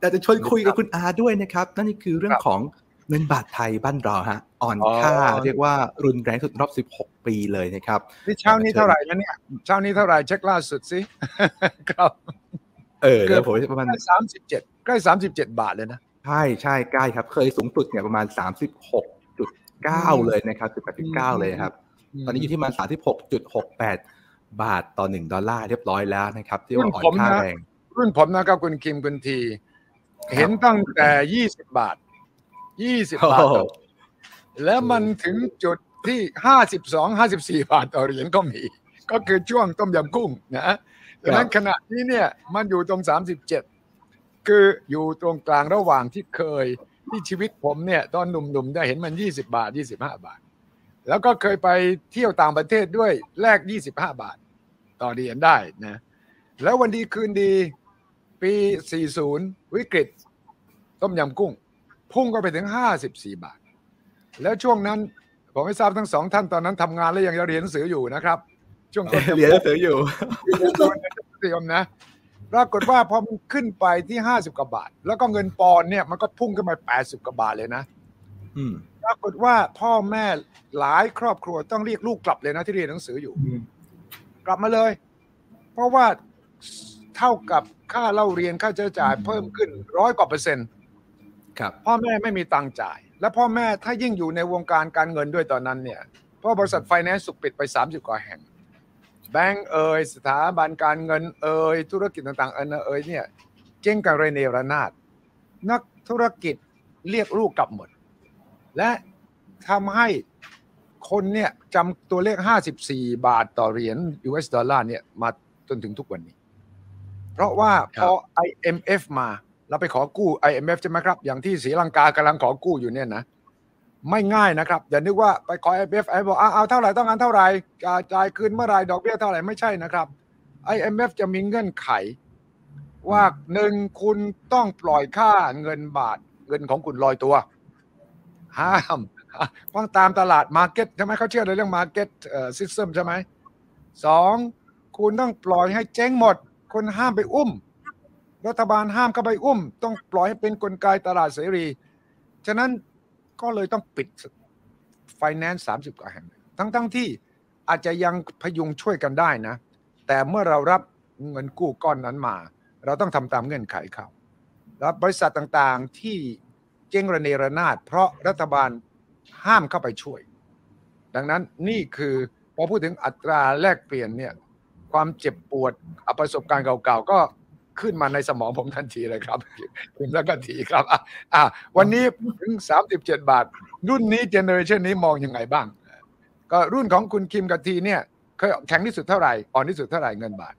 แต่จะชวนคุยกับคุณอาด้วยนะครับ นั่นคือเรื่องของเงินบาทไทยบ้านเราฮะ อ่อนค่าเรียกว่ารุนแรงสุดรอบ 16 ปีเลยนะครับนี่เช้านี้เท่าไหร่แล้วเนี่ยเช้านี้เท่าไหร่เช็คล่าสุดสิครับเออแล้วผมประมาณสามสิบเจ็ดใกล้สามสิบเจ็ดบาทเลยนะใช่ใช่ใกล้ครับ เคยสูงสุดเนี่ยประมาณสามสิบหกจุดเก้าเลยนะครับสิบแปดจุดเก้าเลยครับ ตอนนี้อยู่ที่มาสามสิบหกจุดหกแปดบาทต่อหนึ่งดอลลาร์เรียบร้อยแล้วนะครับ ที่ว่าอ่อนค่าแรงรุ่นผมนะครับคุณคิมคุณที เห็นตั้งแต่ยี่สิบบาทยี่สิบบาทแล้วมันถึงจุดที่ห้าสิบสองห้าสิบสี่บาทต่อเหรียญก็มี ก็คือช่วงต้มยำกุ้งนะดังนั้นขณะนี้เนี่ยมันอยู่ตรงสามสิบเจ็ดคืออยู่ตรงกลางระหว่างที่เคยที่ชีวิตผมเนี่ย ตอนหนุ่มๆได้เห็นมันยี่สิบาทยี่สิบห้าบาท แล้วก็เคยไปเที่ยวต่างประเทศด้วยแลกยี่สิบห้าบาท ต่อเหรียญได้นะ แล้ววันดีคืนดีปีสี่ศูนย์วิกฤต ต้มยำกุ้ง พุ่งก็ไปถึงห้าสิบสี่บาท แล้วช่วงนั้น ผมไม่ทราบทั้งสองท่านตอนนั้นทำงานแล้วยังเรียนหนังสืออยู่นะครับ ช่วงเรียนหนังสืออยู่เตรียมนะปรากฏว่าพอมันขึ้นไปที่ห้าสิบกว่าบาท แล้วก็เงินปอนเนี่ยมันก็พุ่งขึ้นมาแปดสิบกว่าบาทเลยนะปรากฏว่าพ่อแม่หลายครอบครัวต้องเรียกลูกกลับเลยนะที่เรียนหนังสืออยู่ กลับมาเลย เพราะว่าเท่ากับค่าเล่าเรียนค่าใช้จ่ายเพิ่มขึ้นร้อยกว่าเปอร์เซ็นต์ครับ พ่อแม่ไม่มีตังจ่าย และพ่อแม่ถ้ายิ่งอยู่ในวงการการเงินด้วยตอนนั้นเนี่ยเพราะบริษัทไฟแนนซ์สุกปิดไปสามสิบกว่าแห่ง แบงก์เอ่ยสถาบันการเงินเอ่ยธุรกิจต่างๆเอ่ยเนี่ยเจ๊งกันเรเนรนาดนักธุรกิจเรียกลูกกลับหมด และทำให้คนเนี่ยจำตัวเลข 54 บาทต่อเหรียญ US ดอลลาร์เนี่ยมาจนถึงทุกวันนี้ เพราะว่าพอ IMF มา เราไปขอกู้ IMF ใช่ไหมครับ อย่างที่ศรีลังกากำลังขอกู้อยู่เนี่ยนะ ไม่ง่ายนะครับ อย่านึกว่าไปขอ IMF ไอบอกเอาเท่าไหร่ต้องการเท่าไหร่จ่ายคืนเมื่อไรดอกเบี้ยเท่าไหร่ไม่ใช่นะครับ IMF จะมีเงื่อนไข ว่าหนึ่งคุณต้องปล่อยค่าเงินบาท เงินของคุณลอยตัว ห้ามต้องตามตลาด market ใช่ไหมเขาเชื่อในเรื่อง market system ใช่ไหมสองคุณต้องปล่อยให้เจ๊งหมด คนห้ามไปอุ้ม รัฐบาลห้ามเข้าไปอุ้ม ต้องปล่อยให้เป็นกลไกตลาดเสรี ฉะนั้นก็เลยต้องปิดไฟแนนซ์สามสิบกว่าแห่ง ทั้งๆทที่อาจจะยังพยุงช่วยกันได้นะ แต่เมื่อเรารับเงินกู้ก้อนนั้นมา เราต้องทำตามเงื่อนไขเขาแล้วบริษัทต่างๆที่เจ๊งระเนระนาด เพราะรัฐบาลห้ามเข้าไปช่วย ดังนั้นนี่คือพอพูดถึงอัตราแลกเปลี่ยนเนี่ยความเจ็บปวดอประสบการณ์เก่าๆ ก็ ขึ้นมาในสมองผมทันทีเลยครับคุณแล้วก็ทีครับอะวันนี้ถึงสามสิบเจ็ดบาท รุ่นนี้ generation นี้มองยังไงบ้าง ก็รุ่นของคุณคิมกับทีเนี่ยเคยแข็งที่สุดเท่าไหร่อ่อนที่สุดเท่าไหร่เงินบาท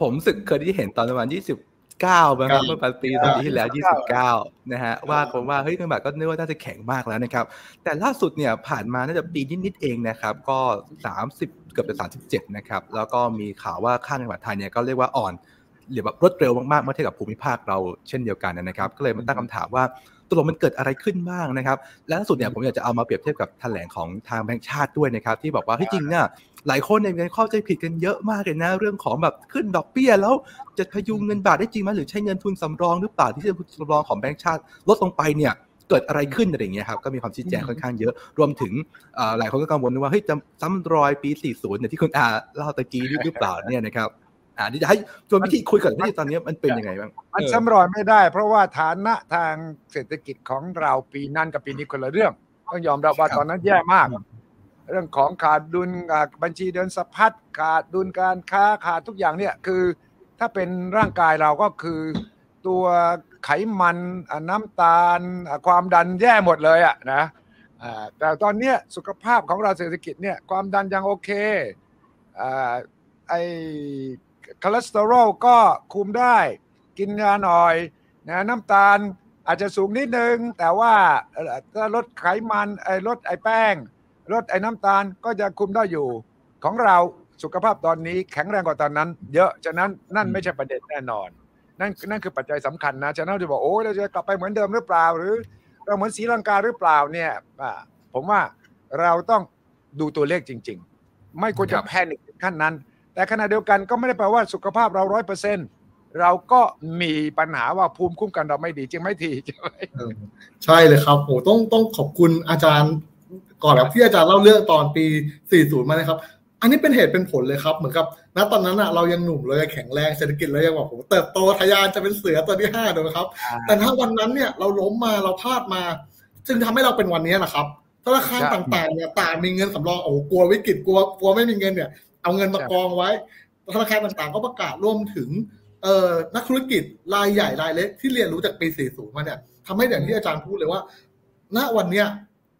ผมรู้สึกเคยได้เห็นตอนประมาณยี่สิบเก้าเมื่อปีตอนที่แล้วยี่สิบเก้านะฮะว่าผมว่าเฮ้ยเงินบาทก็นึกว่าน่าจะแข็งมากแล้วนะครับ แต่ล่าสุดเนี่ยผ่านมาน่าจะปีนิดๆเองนะครับ ก็สามสิบเกือบจะสามสิบเจ็ดนะครับ แล้วก็มีข่าวว่าค่าเงินบาทไทยเนี่ยก็เรียกว่าอ่อน หรือแบบรวดเร็วมากๆเมื่อเทียบกับภูมิภาคเราเช่นเดียวกันนะครับ ก็เลยมาตั้งคำถามว่าตกลงมันเกิดอะไรขึ้นบ้างนะครับ และล่าสุดเนี่ยผมอยากจะเอามาเปรียบเทียบกับแถลงของทางแบงค์ชาติด้วยนะครับ ที่บอกว่าที่จริงเนี่ยหลายคนเนี่ยมีเข้าใจผิดกันเยอะมากเลยนะเรื่องของแบบขึ้นดอกเบี้ยแล้วจะพยุงเงินบาทได้จริงไหมหรือใช้เงินทุนสำรองหรือเปล่าที่จะทุนสำรองของแบงค์ชาติลดลงไปเนี่ยเกิดอะไรขึ้นอะไรอย่างเงี้ยครับก็มีความชี้แจงค่อนข้างเยอะ รวมถึงหลายคนก็กังวลว่าเฮ้ยจะซ้ำรอยปี 40เนี่ยที่คุณอาเล่าตะกี้หรือเปล่าเนี่ยนะครับ อ่านี่จะให้ชวนวิธีคุยกันที่ตอนนี้มันเป็นยังไงบ้างมันซ้ำรอยไม่ได้ เพราะว่าฐานะทางเศรษฐกิจของเราปีนั้นกับปีนี้คนละเรื่องต้องยอมรับว่าตอนนั้นแย่มาก เรื่องของขาดดุลบัญชีเดินสะพัดขาดดุลการค้าขาดทุกอย่างเนี่ยคือถ้าเป็นร่างกายเราก็คือตัวไขมันน้ำตาลความดันแย่หมดเลยอะนะแต่ตอนนี้สุขภาพของเราเศรษฐกิจเนี่ยความดันยังโอเคไอ คอเลสเตอรอลก็คุมได้ กินยาหน่อยนะน้ำตาลอาจจะสูงนิดนึง แต่ว่าถ้าลดไขมันไอ้ลดไอ้แป้งลดไอ้น้ำตาลก็จะคุมได้อยู่ของเราสุขภาพตอนนี้แข็งแรงกว่าตอนนั้น เยอะฉะนั้นนั่นไม่ใช่ประเด็นแน่นอน นั่นนั่นคือปัจจัยสำคัญนะฉะนั้นจะบอกโอ้เราจะกลับไปเหมือนเดิมหรือเปล่า หรือเราเหมือนสีลังกาหรือเปล่าเนี่ยผมว่าเราต้องดูตัวเลขจริง ๆ ไม่ควรจะแพนิคขั้นนั้น แต่ขณะเดียวกันก็ไม่ได้แปลว่าสุขภาพเราร้อยเปอร์เซ็นต์เราก็มีปัญหาว่าภูมิคุ้มกันเราไม่ดีจริงไหมทีใช่ไหมใช่เลยครับโอ้ต้องต้องขอบคุณอาจารย์ ก่อนครับที่อาจารย์เล่าเรื่องตอนปี 40 มานะครับ อันนี้เป็นเหตุเป็นผลเลยครับ เหมือนกับณตอนนั้นอะเรายังหนุ่มเรายังแข็งแรงเศรษฐกิจเรายังบอกโอ้เติบโตทะยานจะเป็นเสือตัวที่ห้าถูกไหมครับ แต่ถ้าวันนั้นเนี่ยเราล้มมาเราพลาดมา จึงทำให้เราเป็นวันนี้นะครับธนาคารต่างๆเนี่ยต่างมีเงินสำรองโอ้กลัววิกฤตกลัวกลัวไม่มีเงินเนี่ย เอาเงินมากองไว้ธนาคารต่างๆ ก็ประกาศร่วมถึงเอ่อนักธุรกิจรายใหญ่รายเล็กที่เรียนรู้จากปี 40 มาเนี่ยทำให้อย่างที่อาจารย์พูดเลยว่า ณวันเนี้ย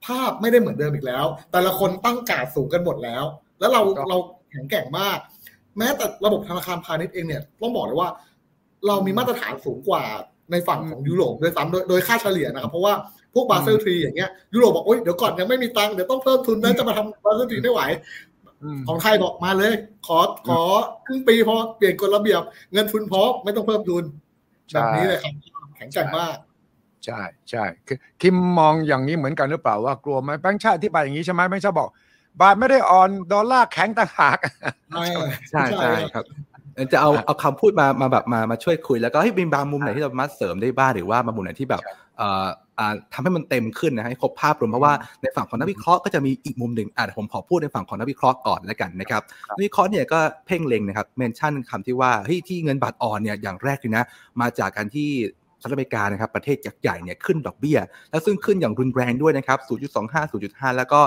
ภาพไม่ได้เหมือนเดิมอีกแล้ว แต่ละคนตั้งการสูงกันหมดแล้ว แล้วเราเราแข็งแกร่งมาก แม้แต่ระบบธนาคารพาณิชย์เองเนี่ยต้องบอกเลยว่า เรามีมาตรฐานสูงกว่าในฝั่งของยุโรปด้วยซ้ำโดยโดยค่าเฉลี่ยนะครับ เพราะว่าพวก Basel three อย่างเงี้ยยุโรปบอกโอ๊ยเดี๋ยวก่อนยังไม่มีตังค์เดี๋ยวต้องเพิ่มทุนนะจะมาทำ Basel three ไม่ไหว ของไทยบอกมาเลย ขอขอครึ่งปีพอเปลี่ยนกฎระเบียบ เงินทุนพร้อมไม่ต้องเพิ่มทุนแบบนี้เลยครับแข็งแกร่งมาก ใช่ใช่คือคิมมองอย่างนี้เหมือนกันหรือเปล่าว่ากลัวไหมแบงค์ชาติที่ไปอย่างนี้ใช่ไหมแบงค์ชาติบอก บาทไม่ได้อ่อนดอลลาร์แข็งต่างหากใช่ใช่ครับจะเอาเอาคำพูดมามาแบบมามาช่วยคุยแล้วก็ให้มีบางมุมไหนที่เรามาเสริมได้บ้างหรือว่าบางมุมไหนที่แบบเอ่อ ทำให้มันเต็มขึ้นนะให้ครบภาพรวมเพราะว่าในฝั่งของนักวิเคราะห์ก็จะมีอีกมุมหนึ่งอะผมขอพูดในฝั่งของนักวิเคราะห์ก่อนแล้วกันนะครับนักวิเคราะห์เนี่ยก็เพ่งเล็งนะครับเมนชั่นคำที่ว่าเฮ้ยที่เงินบาทอ่อนเนี่ยอย่างแรกเลยนะมาจากการที่สหรัฐอเมริกานะครับประเทศยักษ์ใหญ่เนี่ยขึ้นดอกเบี้ย แล้วซึ่งขึ้นอย่างรุนแรงด้วยนะครับ 0.25 0.5 แล้วก็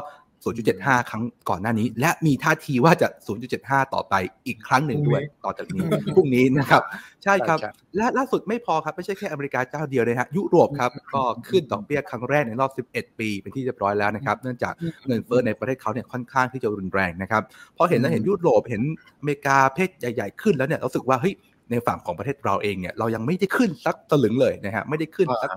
0.75 ครั้งก่อนหน้านี้ และมีท่าทีว่าจะ 0.75 ต่อไปอีกครั้งหนึ่งด้วยต่อจากนี้พรุ่งนี้นะครับ ใช่ครับ และล่าสุดไม่พอครับ ไม่ใช่แค่อเมริกาเจ้าเดียวเลยฮะยุโรปครับ ก็ขึ้นดอกเบี้ยครั้งแรกในรอบ 11 ปีเป็นที่เรียบร้อยแล้วนะครับ เนื่องจากเงินเฟ้อในประเทศเขาเนี่ยค่อนข้างที่จะรุนแรงนะครับพอเห็นแล้วเห็นยุโรปเห็นอเมริกาเพศใหญ่ ๆ ขึ้นแล้วเนี่ยรู้สึกว่าเฮ้ย ในฝั่งของประเทศเราเองเนี่ยเรายังไม่ได้ขึ้นสักตลึงเลยนะฮะไม่ได้ขึ้นสัก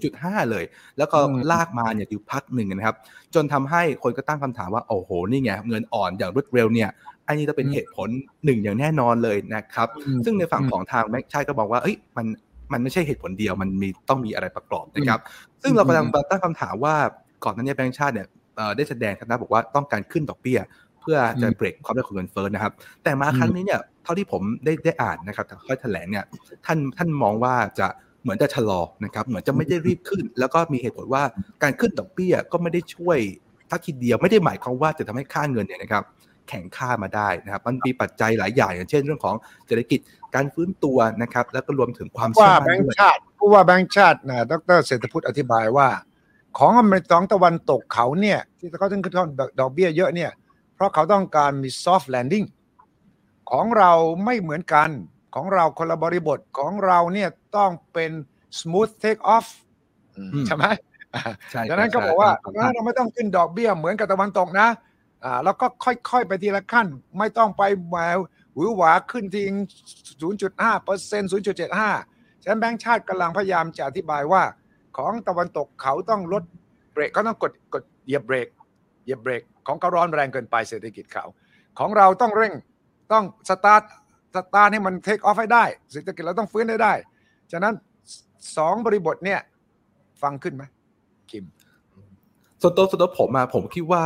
0.5 เลย แล้วก็ลากมาเนี่ยอยู่พักหนึ่งนะครับ จนทำให้คนก็ตั้งคำถามว่าโอ้โหนี่ไงเงินอ่อนอย่างรวดเร็วเนี่ยอันนี้จะเป็นเหตุผลหนึ่งอย่างแน่นอนเลยนะครับ ซึ่งในฝั่งของทางแม็กชัยก็บอกว่าเอ้ยมันมันไม่ใช่เหตุผลเดียวมันมีต้องมีอะไรประกอบนะครับ ซึ่งเรากำลังตั้งคำถามว่าก่อนหน้านี้แบงก์ชาติเนี่ยได้แสดงครับนะบอกว่าต้องการขึ้นดอกเบี้ย เพื่อจะเบรกความเร็วของเงินเฟ้อนะครับ แต่มาครั้งนี้เนี่ยเท่าที่ผมได้ได้อ่านนะครับค่อยแถลงเนี่ยท่านท่านมองว่าจะเหมือนจะชะลอนะครับ เหมือนจะไม่ได้รีบขึ้น แล้วก็มีเหตุผลว่าการขึ้นดอกเบี้ยก็ไม่ได้ช่วยทักทีเดียวไม่ได้หมายความว่าจะทำให้ค่าเงินเนี่ยนะครับแข่งค่ามาได้นะครับ มันมีปัจจัยหลายอย่างอย่างเช่นเรื่องของเศรษฐกิจการฟื้นตัวนะครับ แล้วก็รวมถึงความเชื่อมั่นด้วยแบงค์ชาติผู้ว่าแบงค์ชาตินะดรเศรษฐพุทธอธิบายว่า ของอเมริกาตะวันตกเขาเนี่ยที่เขาต้องขึ้นดอกเบี้ยเยอะเนี่ยเพ ราะเขาต้องการมี soft landing ของเราไม่เหมือนกันของเราคนละบริบทของเราเนี่ยต้องเป็น smooth take off ใช่ไหมดังนั้นก็บอกว่าเราไม่ต้องขึ้นดอกเบี้ยเหมือนกับตะวันตกนะอ่าแล้วก็ค่อยๆ ไปทีละขั้น ไม่ต้องไปแหวหวือหวาขึ้นที0.5เปอร์เซ็นต์0.75ฉะนั้นแบงค์ชาติกำลังพยายามจะอธิบายว่า ของตะวันตกเขาต้องลดเบรกเขาต้องกดกดเหยียบเบรกเหยียบเบรก ของเขาร้อนแรงเกินไปเศรษฐกิจเขาของเราต้องเร่งต้อง start start ให้มัน take off ให้ได้เศรษฐกิจเราต้องฟื้นได้ได้ ฉะนั้นสองบริบทเนี่ยฟังขึ้นไหมคิมส่วนตัวส่วนตัวผมอะผมคิดว่า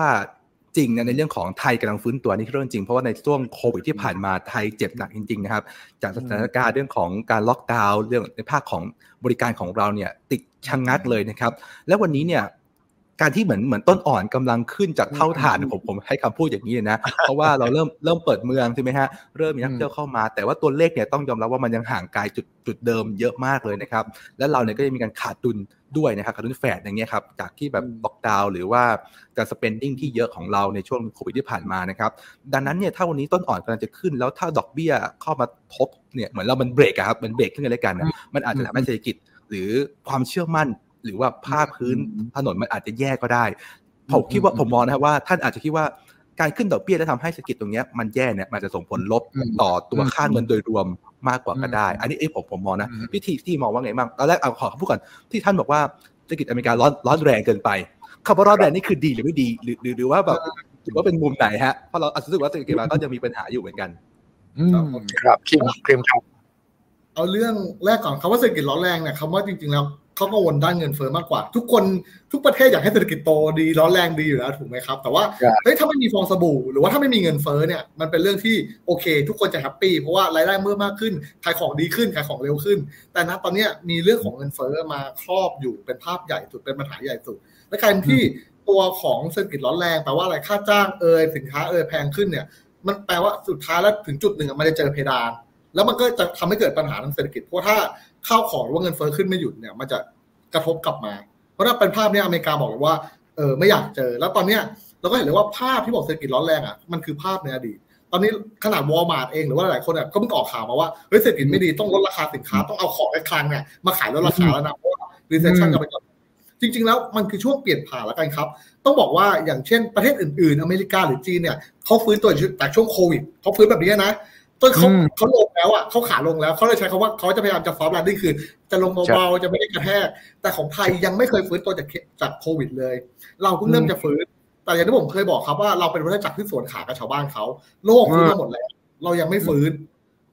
จริงนะในเรื่องของไทยกำลังฟื้นตัวนี่เรื่องจริงเพราะว่าในช่วงโควิดที่ผ่านมาไทยเจ็บหนักจริงๆนะครับจากสถานการณ์เรื่องของการล็อกดาวน์เรื่องในภาคของบริการของเราเนี่ยติดชะงงัดเลยนะครับ และวันนี้เนี่ย การที่เหมือนเหมือนต้นอ่อนกำลังขึ้นจากเท่าฐานผมผมให้คำพูดอย่างนี้นะเพราะว่าเราเริ่มเริ่มเปิดเมืองใช่ไหมฮะเริ่มมีนักเที่ยวเข้ามา แต่ว่าตัวเลขเนี่ยต้องยอมรับว่ามันยังห่างไกลจุดจุดเดิมเยอะมากเลยนะครับ และเราเนี่ยก็ยังมีการขาดดุลด้วยนะครับขาดดุลแฝดอย่างเงี้ยครับจากที่แบบล็อกดาวน์หรือว่าการ spending ที่เยอะของเราในช่วงโควิดที่ผ่านมานะครับ ดังนั้นเนี่ยถ้าวันนี้ต้นอ่อนกำลังจะขึ้น แล้วถ้าดอกเบี้ยเข้ามาทบเนี่ยเหมือนเรามันเบรกอะครับมันเบรกขึ้นกันเลยกันนะมันอาจจะทำให้เศรษฐกิจหรือความเชื่อมั่น หรือว่าภาพพื้นถนนมันอาจจะแย่ก็ได้ ผมคิดว่าผมมองนะครับว่าท่านอาจจะคิดว่าการขึ้นดอกเบี้ยแล้วทำให้เศรษฐกิจตรงนี้มันแย่เนี่ยมันจะส่งผลลบต่อตัวค่าเงินโดยรวมมากกว่าก็ได้ อันนี้ไอ้ผมผมมองนะพี่ทีที่มองว่าไงบ้างตอนแรกเอาขอพูดก่อนที่ท่านบอกว่าเศรษฐกิจอเมริการ้อนร้อนแรงเกินไปคำว่าร้อนแรงนี่คือดีหรือไม่ดี หรือหรือว่าแบบถือว่าเป็นมุมไหนฮะเพราะเราอาจจะรู้สึกว่าเศรษฐกิจมันก็จะมีปัญหาอยู่เหมือนกันครับคิมคิมครับเอาเรื่องแรกก่อนคำว่าเศรษฐกิจร้อนแรงเนี่ยคำว่าจริงๆแล้ว เขากังวลด้านเงินเฟ้อมากกว่า ทุกคนทุกประเทศอยากให้เศรษฐกิจโตดีร้อนแรงดีอยู่แล้วถูกไหมครับ แต่ว่าเฮ้ยถ้าไม่มีฟองสบู่ หรือว่าถ้าไม่มีเงินเฟ้อเนี่ยมันเป็นเรื่องที่โอเค ทุกคนจะ happy เพราะว่ารายได้เมื่อมากขึ้นขายของดีขึ้นขายของเร็วขึ้น แต่ณตอนนี้มีเรื่องของเงินเฟ้อมาครอบอยู่เป็นภาพใหญ่สุดเป็นปัญหาใหญ่สุด และการที่ตัวของเศรษฐกิจร้อนแรงแปลว่าอะไรค่าจ้างเอยสินค้าเอยแพงขึ้นเนี่ยมันแปลว่าสุดท้ายแล้วถึงจุดหนึ่งมันจะเจอเพดาน แล้วมันก็จะทำให้เกิดปัญหาทางเศรษฐกิจเพราะถ้าข้าวของหรือว่าเงินเฟ้อขึ้นไม่หยุดเนี่ยมันจะกระทบกลับมา เพราะถ้าเป็นภาพนี้อเมริกาบอกเลยว่าเออไม่อยากเจอ แล้วตอนเนี้ยเราก็เห็นเลยว่าภาพที่บอกเศรษฐกิจร้อนแรงอะมันคือภาพในอดีตตอนนี้ขนาดวอลมาร์ทเองหรือว่าหลายคนอะก็เพิ่งออกข่าวมาว่าเฮ้ยเศรษฐกิจไม่ดีต้องลดราคาสินค้าต้องเอาของในคลังเนี่ยมาขายลดราคาแล้วนะเพราะว่าrecession จะไปจริง ๆ แล้วมันคือช่วงเปลี่ยนผ่านแล้วกันครับ ต้องบอกว่าอย่างเช่นประเทศอื่นๆ อเมริกาหรือจีนเนี่ยเขาฟื้นตัวจากช่วงโควิดเขาฟื้นแบบนี้นะ ต้นเขาเขาลงแล้วอะเขาขาลงแล้วเขาเลยใช้คำว่าเขาจะพยายามจะ soft landing คือ จะลงเบาๆจะไม่ได้กระแทก แต่ของไทยยังไม่เคยฟื้นตัวจากจากโควิดเลย เราเพิ่งเริ่มจะฟื้น แต่อย่างที่ผมเคยบอกครับว่าเราเป็นวัฏจักรที่สวนทางกับชาวบ้านเขาโลกฟื้นมาหมดแล้ว เรายังไม่ฟื้น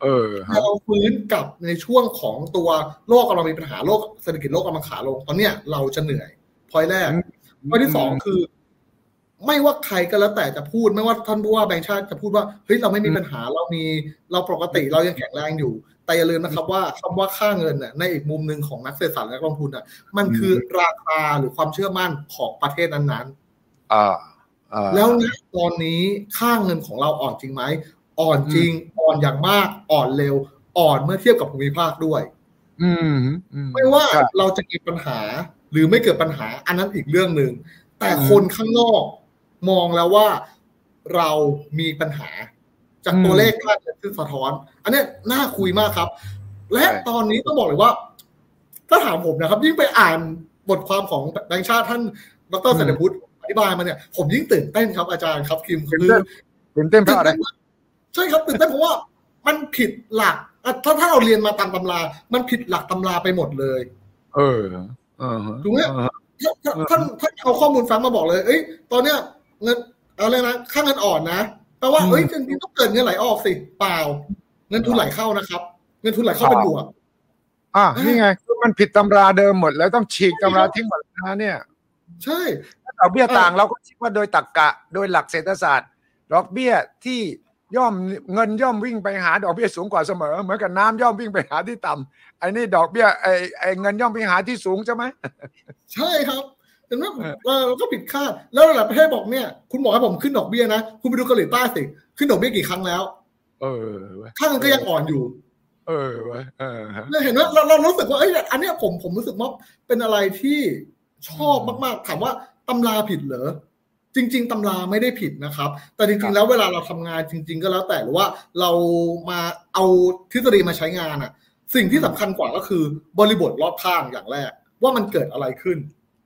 เออเราฟื้นกับในช่วงของตัวโลกกำลังมีปัญหาโลกเศรษฐกิจโลกกำลังขาลงตอนเนี้ยเราจะเหนื่อยพอยแรกพอยที่สองคือ ไม่ว่าใครก็แล้วแต่จะพูด ไม่ว่าท่านผู้ว่าแบงค์ชาติจะพูดว่าเฮ้ยเราไม่มีปัญหาเรามีเราปกติเรายังแข็งแรงอยู่ แต่อย่าลืมนะครับว่าคำว่าค่าเงินน่ะในอีกมุมหนึ่งของนักเศรษฐศาสตร์และนักลงทุนอะมันคือราคาหรือความเชื่อมั่นของประเทศนั้นๆอ่าแล้วณตอนนี้ค่าเงินของเราอ่อนจริงไหมอ่อนจริง อ่อนอย่างมาก อ่อนเร็ว อ่อนเมื่อเทียบกับภูมิภาคด้วย อืมไม่ว่าเราจะมีปัญหาหรือไม่เกิดปัญหา อันนั้นอีกเรื่องหนึ่งแต่คนข้างนอก มองแล้วว่าเรามีปัญหา จากตัวเลขค่าเงินที่สะท้อน อันนี้น่าคุยมากครับ และตอนนี้ต้องบอกเลยว่า ถ้าถามผมนะครับ ยิ่งไปอ่านบทความของแบงค์ชาติท่านดรเศรษฐพุทธอธิบายมาเนี่ย ผมยิ่งตื่นเต้นครับอาจารย์ครับคิมคือตื่นเต้นเพราะอะไรใช่ครับตื่นเต้นเพราะว่ามันผิดหลักถ้าถ้าเราเรียนมาตามตำรา มันผิดหลักตำราไปหมดเลย เออถูกไหมท่านท่านเอาข้อมูลฟังมาบอกเลย เอ้ย ตอนเนี้ย เงินอะไรนะค่าเงินอ่อนนะแปลว่าเอ้ยจริงๆต้องเกิดเงินไหลออกสิเปล่า เงินทุนไหลเข้านะครับ เงินทุนไหลเข้าเป็นบวกอ่านี่ไงมันผิดตำราเดิมหมดแล้วต้องฉีกตำราทิ้งหมดนะเนี่ย ใช่ดอกเบี้ยต่างเราก็คิดว่าโดยตรรกกะโดยหลักเศรษฐศาสตร์ดอกเบี้ยที่ย่อมเงินย่อมวิ่งไปหาดอกเบี้ยสูงกว่าเสมอ เหมือนกับน้ำย่อมวิ่งไปหาที่ต่ำไอ้นี่ดอกเบี้ยไอ้ไอ้เงินย่อมไปหาที่สูงใช่ไหมใช่ครับเห็นไหมเราก็ผิดคาด แล้วหลายประเทศบอกเนี่ย คุณบอกให้ผมขึ้นดอกเบี้ยนะ คุณไปดูเกาหลีใต้สิ ขึ้นดอกเบี้ยกี่ครั้งแล้ว เออค่าเงินก็ยังอ่อนอยู่ เออเออเห็นไหมเราเรารู้สึกว่า เอ้ย อันเนี้ยผมผมรู้สึกว่าเป็นอะไรที่ชอบมากๆ ถามว่าตำราผิดเหรอ จริง ๆตำราไม่ได้ผิดนะครับ แต่จริง ๆ แล้วเวลาเราทำงานจริง ๆ ก็แล้วแต่หรือว่าเรามาเอาทฤษฎีมาใช้งานอะสิ่งที่สำคัญกว่าก็คือบริบทรอบข้างอย่างแรก ว่ามันเกิดอะไรขึ้น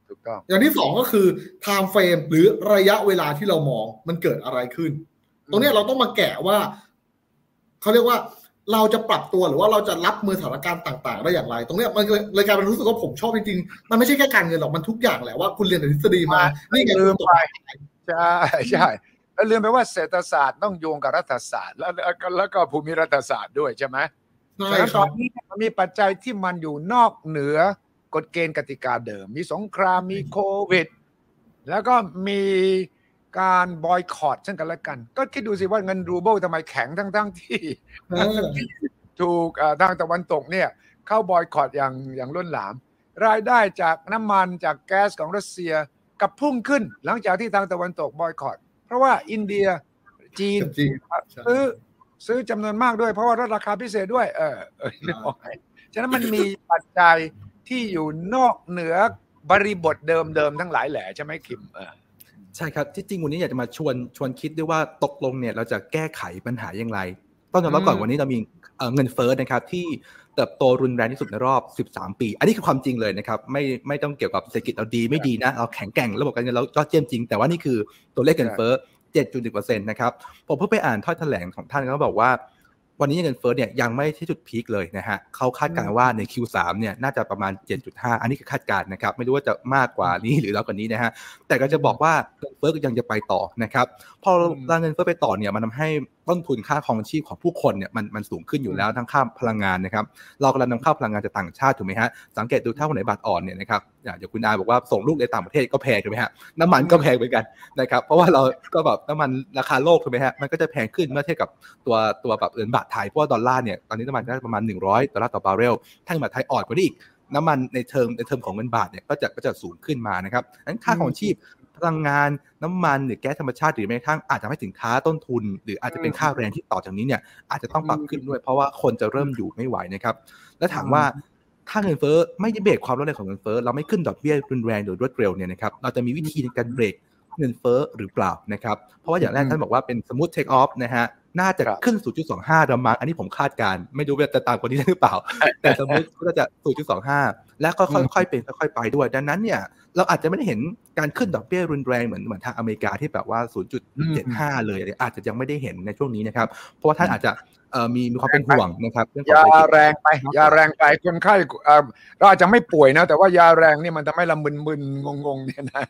ถูกต้อง อย่างที่สองก็คือ time frame หรือระยะเวลาที่เรามองมันเกิดอะไรขึ้น ตรงนี้เราต้องมาแกะว่าเขาเรียกว่าเราจะปรับตัวหรือว่าเราจะรับมือสถานการณ์ต่างๆ ได้อย่างไร ตรงนี้มันเลยกลายเป็นรู้สึกว่าผมชอบจริงๆ มันไม่ใช่แค่การเงินหรอก มันทุกอย่างแหละว่าคุณเรียนแต่ทฤษฎีมา นี่ไงลืมไปใช่ใช่แล้วลืมไปว่าเศรษฐศาสตร์ต้องโยงกับรัฐศาสตร์ แล้วแล้วก็ภูมิรัฐศาสตร์ด้วยใช่ไหมใช่แต่คตรัอบนนี้มันมีปัจจัยที่มันอยู่นอกเหนือ กฎเกณฑ์กติกาเดิม มีสงครามมีโควิด แล้วก็มีการบอยคอรดเช่นกันและกัน ก็คิดดูสิว่าเงินรูเบิลทำไมแข็งทั้งๆที่เออถูกเอ่อทางตะวันตกเนี่ยเข้าบอยคอรดอย่างอย่างล้นหลาม รายได้จากน้ำมันจากแก๊สของรัสเซียกับพุ่งขึ้น หลังจากที่ทางตะวันตกบอยคอรดเพราะว่าอินเดียจีนจริงซื้อซื้อจำนวนมากด้วย เพราะว่าลดราคาพิเศษด้วย เออเออนึกออกไหมฉะนั้นมันมีปัจจัย ที่อยู่นอกเหนือบริบทเดิมๆทั้งหลายแหล่ใช่ไหมคิมเออใช่ครับที่จริงวันนี้อยากจะมาชวนชวนคิดด้วยว่าตกลงเนี่ยเราจะแก้ไขปัญหาอย่างไร ต้องยอมรับก่อนวันนี้เรามีเเงินเฟ้อนะครับที่เติบโตรุนแรงที่สุดในรอบ 13 ปี อันนี้คือความจริงเลยนะครับไม่ไม่ต้องเกี่ยวกับเศรษฐกิจเราดีไม่ดีนะเราแข็งแกร่งระบบการเงินเราก็เจียมจริง แต่ว่านี่คือตัวเลขเงินเฟ้อ7.1%นะครับผมเพิ่งไปอ่านถ้อยแถลงของท่านเขาบอกว่า วันนี้เงินเฟ้อเนี่ยยังไม่ที่จุดพีคเลยนะฮะเขาคาดการณ์ว่าใน Q3 เนี่ยน่าจะประมาณ 7.5 อันนี้คือคาดการณ์นะครับ ไม่รู้ว่าจะมากกว่านี้หรือน้อยกว่านี้นะฮะแต่ก็จะบอกว่าเงินเฟ้อก็ยังจะไปต่อนะครับ พออืมเราเงินเฟ้อไปต่อเนี่ยมันทำให้ ต้นทุนค่าครองชีพของผู้คนเนี่ยมันมันสูงขึ้นอยู่แล้วทั้งค่าพลังงานนะครับเรากำลังนำเข้าพลังงานจากต่างชาติถูกไหมฮะสังเกตดูถ้าคนไหนบาทอ่อนเนี่ยนะครับอย่างคุณอาบอกว่าส่งลูกในต่างประเทศก็แพงถูกไหมฮะน้ำมันก็แพงเหมือนกันนะครับเพราะว่าเราก็แบบน้ำมันราคาโลกถูกไหมฮะมันก็จะแพงขึ้นเมื่อเทียบกับตัวตัวแบบเงินบาทไทยเพราะว่าดอลลาร์เนี่ยตอนนี้น้ำมันได้ประมาณ 100ดอลลาร์ต่อบาร์เรลถ้าเงินบาทไทยอ่อนกว่านี้อีกน้ำมันในเทอมในเทอมของเงินบาทเนี่ยก็จะก็จะสูงขึ้นมานะครับนั้นค่าครองชีพ พลังงานน้ำมันหรือแก๊สธรรมชาติหรือแม้กระทั่งอาจจะไม่ถึงค้าต้นทุน หรืออาจจะเป็นค่าแรงที่ต่อจากนี้เนี่ยอาจจะต้องปรับขึ้นด้วย เพราะว่าคนจะเริ่มอยู่ไม่ไหวนะครับ แล้วถามว่าถ้าเงินเฟ้อไม่ได้เบรกความรุนแรงของเงินเฟ้อเราไม่ขึ้นดอกเบี้ยรุนแรงหรือรวดเร็วเนี่ยนะครับเราจะมีวิธีในการเบรกเงินเฟ้อหรือเปล่านะครับ เพราะว่าอย่างแรกท่านบอกว่าเป็นสมมติเทคออฟนะฮะน่าจะขึ้น 0.25ระมังอันนี้ผมคาดการ ไม่รู้ว่าจะตามคนนี้ได้หรือเปล่า แต่สมมติก็จะ 0.25 แล้วก็ค่อยๆเป็นค่อยๆไปด้วย ดังนั้นเนี่ยเราอาจจะไม่ได้เห็นการขึ้นดอกเบี้ยรุนแรงเหมือนเหมือนทางอเมริกาที่แบบว่า 0.75 เลยอาจจะยังไม่ได้เห็นในช่วงนี้นะครับ เพราะว่าท่านอาจจะมีมีความเป็นห่วงนะครับเรื่องยาแรงไปยาแรงไปคนไข้เราอาจจะไม่ป่วยนะ แต่ว่ายาแรงนี่มันทำให้เรามึนๆงงๆเนี่ยนะ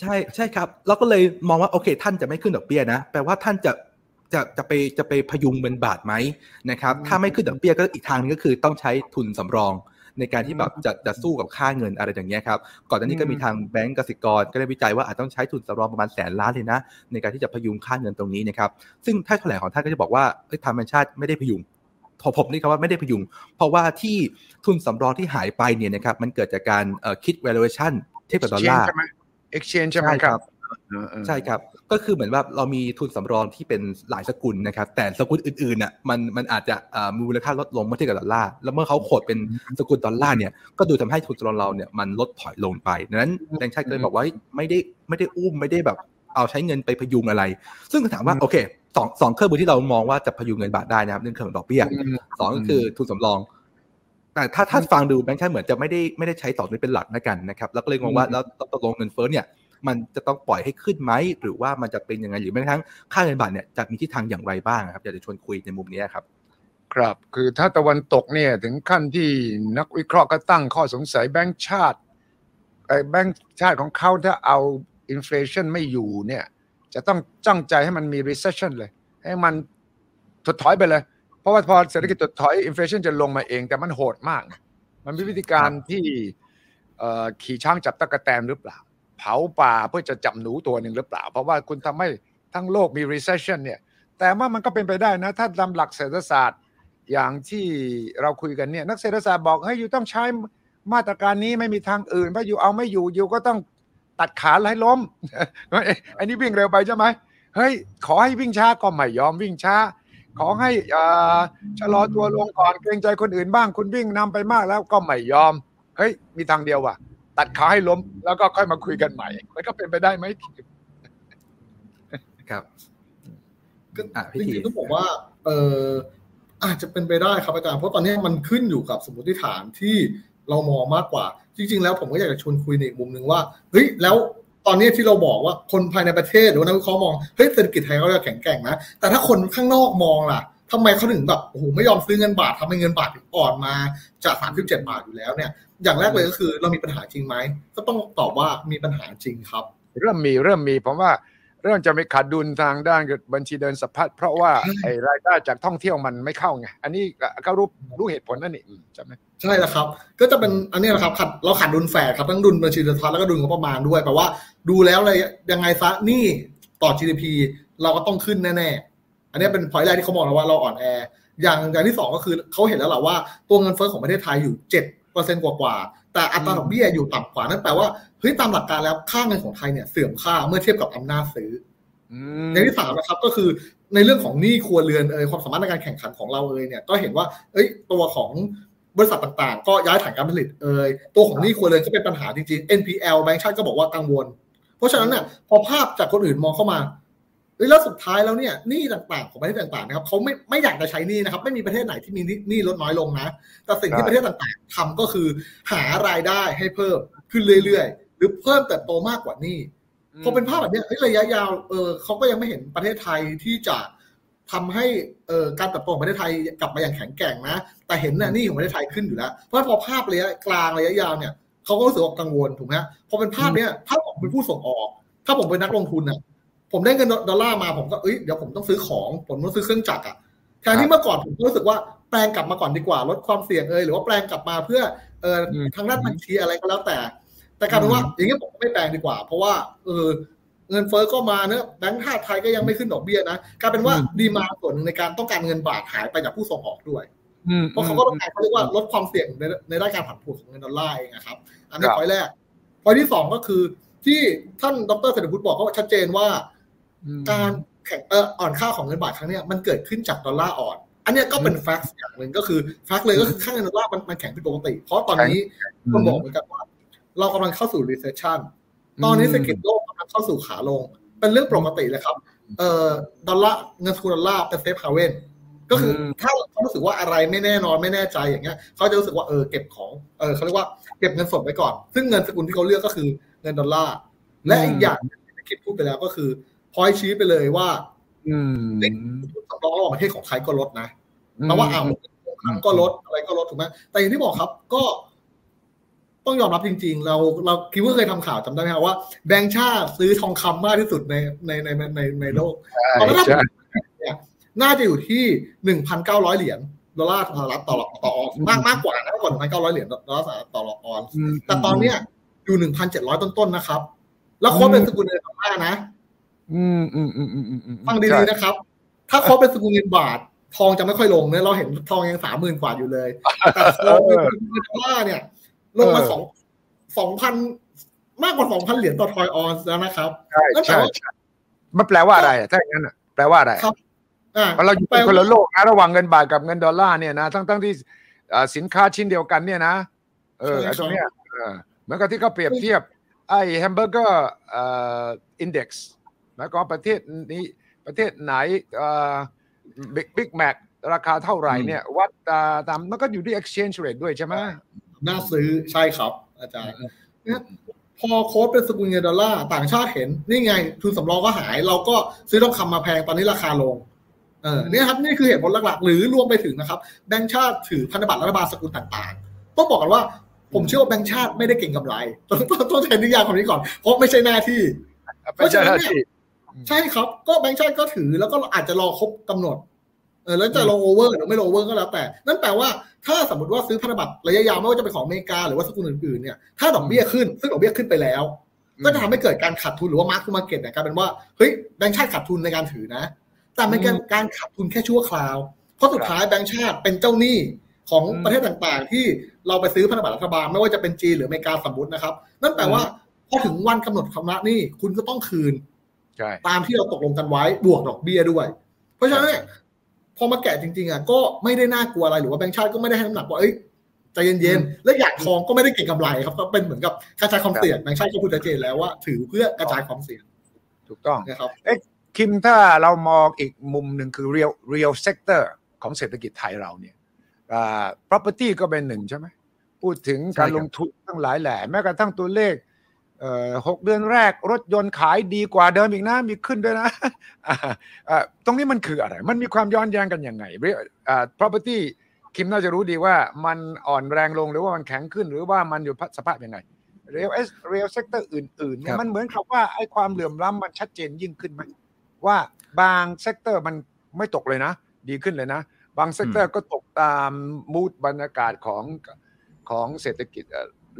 ใช่ใช่ครับเราก็เลยมองว่าโอเค ท่านจะไม่ขึ้นดอกเบี้ยนะแปลว่าท่านจะจะจะไปจะไปพยุงเงินบาทไหมนะครับ ถ้าไม่ขึ้นดอกเบี้ยก็อีกทางนึงก็คือต้องใช้ทุนสำรอง ในการที่แบบจะจะสู้กับค่าเงินอะไรอย่างเงี้ยครับก่อนหน้านี้ก็มีทางแบงก์กสิกรก็ได้วิจัยว่าอาจต้องใช้ทุนสำรองประมาณแสนล้านเลยนะ ในการที่จะพยุงค่าเงินตรงนี้นะครับซึ่งถ้าแถลงของท่านก็จะบอกว่าธรรมชาติไม่ได้พยุงพอผมนี่ครับว่าไม่ได้พยุง เพราะว่าที่ทุนสำรองที่หายไปเนี่ยนะครับมันเกิดจากการคิด valuation เทียบกับดอลลาร์ exchange ใช่ไหมครับ ใช่ครับ ก็คือเหมือนว่าเรามีทุนสำรองที่เป็นหลายสกุลนะครับ แต่สกุลอื่นๆน่ะมันมันอาจจะมีมูลค่าลดลงเมื่อเทียบกับดอลลาร์แล้วเมื่อเขาโคดเป็นสกุลดอลลาร์เนี่ยก็ดูทำให้ทุนสำรองเราเนี่ยมันลดถอยลงไปดังนั้นแบงค์ชาติก็เลยบอกว่าไม่ได้ไม่ได้อุ้มไม่ได้แบบเอาใช้เงินไปพยุงอะไร ซึ่งถามว่าโอเคสองสองเครื่องมือที่เรามองว่าจะพยุงเงินบาทได้นะครับเรื่องเครื่องดอกเบี้ยสองก็คือทุนสำรองแต่ถ้าท่านฟังดูแบงค์ชาติเหมือนจะไม่ได้ไม่ได้ใช้ต่อนี้เป็นหลักนะกันนะครับ แล้วก็เลยมองว่าแล้วตกลงเงินเฟ้อเนี่ย มันจะต้องปล่อยให้ขึ้นไหมหรือว่ามันจะเป็นยังไงหรือแม้กระทั่งค่าเงินบาทเนี่ยจะมีทิศทางอย่างไรบ้างครับอยากจะชวนคุยในมุมนี้ครับ ครับคือถ้าตะวันตกเนี่ยถึงขั้นที่นักวิเคราะห์ก็ตั้งข้อสงสัยแบงก์ชาติไอ้แบงก์ชาติของเขาถ้าเอาอินฟลชันไม่อยู่เนี่ยจะต้องจ้องใจให้มันมี recession เลย ให้มันถดถอยไปเลย เพราะว่าพอเศรษฐกิจถดถอยอินฟลชันจะลงมาเอง แต่มันโหดมาก มันมีวิธีการที่ขี่ช้างจับตะกะแตนหรือเปล่า เผาป่าเพื่อจะจับหนูตัวหนึ่งหรือเปล่า เพราะว่าคุณทำให้ทั้งโลกมี recession เนี่ย แต่ว่ามันก็เป็นไปได้นะ ถ้าตามหลักเศรษฐศาสตร์อย่างที่เราคุยกันเนี่ย นักเศรษฐศาสตร์บอกให้อยู่ต้องใช้มาตรการนี้ไม่มีทางอื่นเพราะอยู่เอาไม่อยู่อยู่ก็ต้องตัดขาให้ล้มอันนี้วิ่งเร็วไปใช่ไหมเฮ้ยขอให้วิ่งช้าก็ไม่ยอมวิ่งช้า ขอให้ชะลอตัวลงก่อนเกรงใจคนอื่นบ้างคุณวิ่งนำไปมากแล้วก็ไม่ยอมเฮ้ยมีทางเดียวว่ะ ตัดขาให้ล้มแล้วก็ค่อยมาคุยกันใหม่ มันก็เป็นไปได้ไหมครับก็จริงๆต้องบอกว่าเอออาจจะเป็นไปได้ครับอาจารย์เพราะตอนนี้มันขึ้นอยู่กับสมมติฐานที่เรามองมากกว่า จริง ๆ แล้วผมก็อยากจะชวนคุยในอีกมุมหนึ่งว่าเฮ้ยแล้วตอนนี้ที่เราบอกว่าคนภายในประเทศหรือว่านักวิเคราะห์มองเฮ้ยเศรษฐกิจไทยเขาจะแข็งแกร่งนะแต่ถ้าคนข้างนอกมองล่ะ ทำไมเขาถึงแบบโอ้โหไม่ยอมซื้อเงินบาททำให้เงินบาทถึงอ่อนมาจากสามสิบเจ็ดบาทอยู่แล้วเนี่ย อย่างแรกเลยก็คือเรามีปัญหาจริงไหมก็ต้องตอบว่ามีปัญหาจริงครับ เริ่มมีเริ่มมีผมว่าเริ่มจะไม่ขาดดุลทางด้านบัญชีเดินสะพัดเพราะว่าไอ้รายได้จากท่องเที่ยวมันไม่เข้าไงอันนี้ก็รู้รู้เหตุผลนั่นเองใช่ไหมใช่แล้วครับ ก็จะเป็นอันนี้แหละครับขัดเราขาดดุลแฝดครับทั้งดุลบัญชีเดินสะพัดแล้วก็ดุลงบประมาณด้วยแปลว่า ดูแล้วเลยยังไงซะนี่ต่อ GDP เราก็ต้องขึ้นแน่ๆ อันนี้เป็นพอยต์แรกที่เขาบอกแล้วว่าเราอ่อนแอ อย่างอย่างที่สองก็คือเขาเห็นแล้วแหละว่าตัวเงินเฟ้อของประเทศไทยอยู่เจ็ดเปอร์เซ็นต์กว่าแต่อัตราดอกเบี้ยอยู่ต่ำกว่านั่นแปลว่าเฮ้ยตามหลักการแล้วค่าเงินของไทยเนี่ยเสื่อมค่าเมื่อเทียบกับอำนาจซื้ออย่างที่สามนะครับก็คือในเรื่องของหนี้ครัวเรือนเอยความสามารถในการแข่งขันของเราเอยเนี่ยก็เห็นว่า เอ้ยตัวของบริษัทต่างๆ ก็ย้ายฐานการผลิตเอยตัวของหนี้ครัวเรือนก็เป็นปัญหาจริงๆ NPL แบงก์ชาติก็บอกว่ากังวล เพราะฉะนั้นเนี่ยพอภาพจากคนอื่นมองเข้ามา แล้วสุดท้ายแล้วเนี่ยหนี้ต่างๆ ของประเทศต่างๆนะครับเขาไม่ไม่อยากจะใช้หนี้นะครับ ไม่มีประเทศไหนที่มีหนี้ลดน้อยลงนะ แต่สิ่งที่ประเทศต่างๆทำก็คือ หารายได้ให้เพิ่มขึ้นเรื่อยๆ หรือเพิ่มเติบโตมากกว่านี้พอเป็นภาพแบบนี้ระยะยาวเออเขาก็ยังไม่เห็นประเทศไทยที่จะทำให้เอ่อการเติบโตของประเทศไทยกลับมาอย่างแข็งแกร่งนะ แต่เห็นน่ะนี่ของประเทศไทยขึ้นอยู่แล้ว เพราะพอภาพระยะกลางระยะยาวเนี่ยเขาก็รู้สึกกังวลถูกไหมพอเป็นภาพเนี้ยถ้าผมเป็นผู้ส่งออก ถ้าผมเป็นนักลงทุนอะ ผมได้เงินดอลลาร์มาผมก็เอ้ยเดี๋ยวผมต้องซื้อของ ผมต้องซื้อเครื่องจักรอะแทนที่เมื่อก่อนผมรู้สึกว่าแปลงกลับมาก่อนดีกว่าลดความเสี่ยงเอยหรือว่าแปลงกลับมาเพื่อเออทางด้านบัญชีอะไรก็แล้วแต่ แต่กลายเป็นว่าอย่างนี้ผมไม่แปลงดีกว่า เพราะว่าเออเงินเฟ้อก็มาเนอะแบงก์ชาติไทยก็ยังไม่ขึ้นดอกเบี้ยนะกลายเป็นว่าดีมาส่วนหนึ่งในการต้องการเงินบาทหายไปจากผู้ส่งออกด้วยเพราะเขาก็ต้องการเขาเรียกว่าลดความเสี่ยงในในด้านการผันผวนของเงินดอลลาร์เองนะครับ อันนี้พอยแรกพอยที่สองก็คือที่ท่านดรเศรษฐพุทธบอกก็ชัดเจนว่า การแข่งเอออ่อนค่าของเงินบาทครั้งนี้มันเกิดขึ้นจากดอลลาร์อ่อนอันนี้ก็เป็น fact อย่างหนึ่งก็คือ fact เลยก็คือค่าเงินดอลลาร์มันมันแข็งผิดปกติ เพราะตอนนี้ต้องบอกเหมือนกันว่า เรากำลังเข้าสู่ recession ตอนนี้เศรษฐกิจโลกกำลังเข้าสู่ขาลง เป็นเรื่องปกติเลยครับ เอ่อดอลลาร์เงินสกุลดอลลาร์เป็น safe haven ก็คือถ้าเขารู้สึกว่าอะไรไม่แน่นอนไม่แน่ใจอย่างเงี้ยเขาจะรู้สึกว่าเออเก็บของเออเขาเรียกว่าเก็บเงินสดไว้ก่อน ซึ่งเงินสกุลที่เขาเลือกก็คือเงินดอลลาร์และอีกอย่างที่คิมพูดไปแล้วก็คือ พอยชี้ไปเลยว่าทุนสำรองระหว่างประเทศของไทยก็ลดนะเพราะว่าอ่าวก็ลดอะไรก็ลดถูกไหมแต่อย่างที่บอกครับก็ต้องยอมรับจริง ๆ เราเราคิมว่าเคยทำข่าวจำได้ไหมครับว่าแบงค์ชาติซื้อทองคำมากที่สุดในในในในในโลกตอนนั้นเนี่ยน่าจะอยู่ที่หนึ่งพันเก้าร้อยเหรียญดอลลาร์สหรัฐต่อต่อออนซ์มากมากกว่านะมากกว่าหนึ่งพันเก้าร้อยเหรียญดอลลาร์สหรัฐต่อออนซ์แต่ตอนเนี้ยอยู่หนึ่งพันเจ็ดร้อยต้นๆนะครับ แล้ว quote เป็นสกุลเงินดอลลาร์นะ อืมอืมอืมอืมอืมฟังดีๆนะครับ ถ้า quote เป็นสกุลเงินบาท ทองจะไม่ค่อยลงเนี่ยเราเห็นทองยังสามหมื่นกว่าอยู่เลยแต่ quote เป็นสกุลเงินดอลลาร์เนี่ย ลงมาสองสองพันมากกว่าสองพันเหรียญต่อ troy ounce แล้วนะครับใช่ใช่มันแปลว่าอะไรถ้าอย่างนั้นแปลว่าอะไรครับอ่าเราอยู่คนละโลกนะระหว่างเงินบาทกับเงินดอลลาร์เนี่ยนะทั้งทั้งที่สินค้าชิ้นเดียวกันเนี่ยนะ เออตรงเนี้ยเหมือนกับที่เขาเปรียบเทียบไอ้แฮมเบอร์เกอร์เอ่อ index หมายความประเทศนี้ประเทศไหนเอ่อ Big Big Mac ราคาเท่าไหร่เนี่ย วัดตามมันก็อยู่ที่ exchange rate ด้วยใช่ไหมน่าซื้อใช่ครับ อาจารย์พอ quote เป็นสกุลเงินดอลลาร์ต่างชาติเห็น นี่ไงทุนสำรองก็หาย เราก็ซื้อทองคำมาแพงตอนนี้ราคาลงเออเนี่ยครับนี่คือเหตุผลหลักๆ หรือรวมไปถึงนะครับ แบงก์ชาติถือพันธบัตรรัฐบาลสกุลต่างๆ ต้องบอกกันว่าผมเชื่อว่าแบงก์ชาติไม่ได้เก็งกำไรต้องต้องต้องใช้นิยามคำนี้ก่อน เพราะไม่ใช่หน้าที่ไม่ใช่หน้าที่ ใช่ครับ ก็แบงก์ชาติก็ถือแล้วก็อาจจะรอครบกำหนดเออแล้วจะ roll over หรือไม่ roll over ก็แล้วแต่ นั่นแปลว่าถ้าสมมติว่าซื้อพันธบัตรระยะยาวไม่ว่าจะเป็นของอเมริกาหรือว่าสกุลอื่นๆเนี่ยถ้าดอกเบี้ยขึ้นซึ่งดอกเบี้ยขึ้นไปแล้ว ก็จะทำให้เกิดการขาดทุนหรือว่า mark to market เนี่ยกลายเป็นว่าเฮ้ยแบงก์ชาติขาดทุนในการถือนะ แต่เป็นการการขาดทุนแค่ชั่วคราว เพราะสุดท้ายแบงก์ชาติเป็นเจ้าหนี้ของประเทศต่างๆ ที่เราไปซื้อพันธบัตรรัฐบาลไม่ว่าจะเป็นจีนหรืออเมริกาสมมตินะครับ นั่นแปลว่าพอถึงวันกำหนดชำระหนี้คุณก็ต้องคืนใช่ ตามที่เราตกลงกันไว้บวกดอกเบี้ยด้วย เพราะฉะนั้นเนี่ยพอมาแกะจริงๆอะก็ไม่ได้น่ากลัวอะไรหรือว่าแบงก์ชาติก็ไม่ได้ให้น้ำหนักว่าเอ้ยใจเย็นๆ และอยากทองก็ไม่ได้เก่งกำไรครับก็เป็นเหมือนกับกระจายความเสี่ยงแบงก์ชาติก็พูดชัดเจนแล้วว่าถือเพื่อกระจายความเสี่ยงถูกต้องนะครับคิมถ้าเรามองอีกมุมหนึ่งคือ real real sector ของเศรษฐกิจไทยเราเนี่ยอ่า property ก็เป็นหนึ่งใช่ไหมพูดถึงการลงทุนทั้งหลายแหล่แม้กระทั่งตัวเลขเอ่อ หกเดือนแรกรถยนต์ขายดีกว่าเดิมอีกนะมีขึ้นด้วยนะอ่าตรงนี้มันคืออะไร มันมีความย้อนแย้งกันยังไงอ่า property คิมน่าจะรู้ดีว่ามันอ่อนแรงลงหรือว่ามันแข็งขึ้น หรือว่ามันอยู่สภาพยังไง real real sector อื่นๆเนี่ยมันเหมือนกับว่าไอ้ความเหลื่อมล้ำมันชัดเจนยิ่งขึ้นไหมว่าบาง sector มันไม่ตกเลยนะ ดีขึ้นเลยนะ บาง sector ก็ตกตาม mood บรรยากาศของของเศรษฐกิจ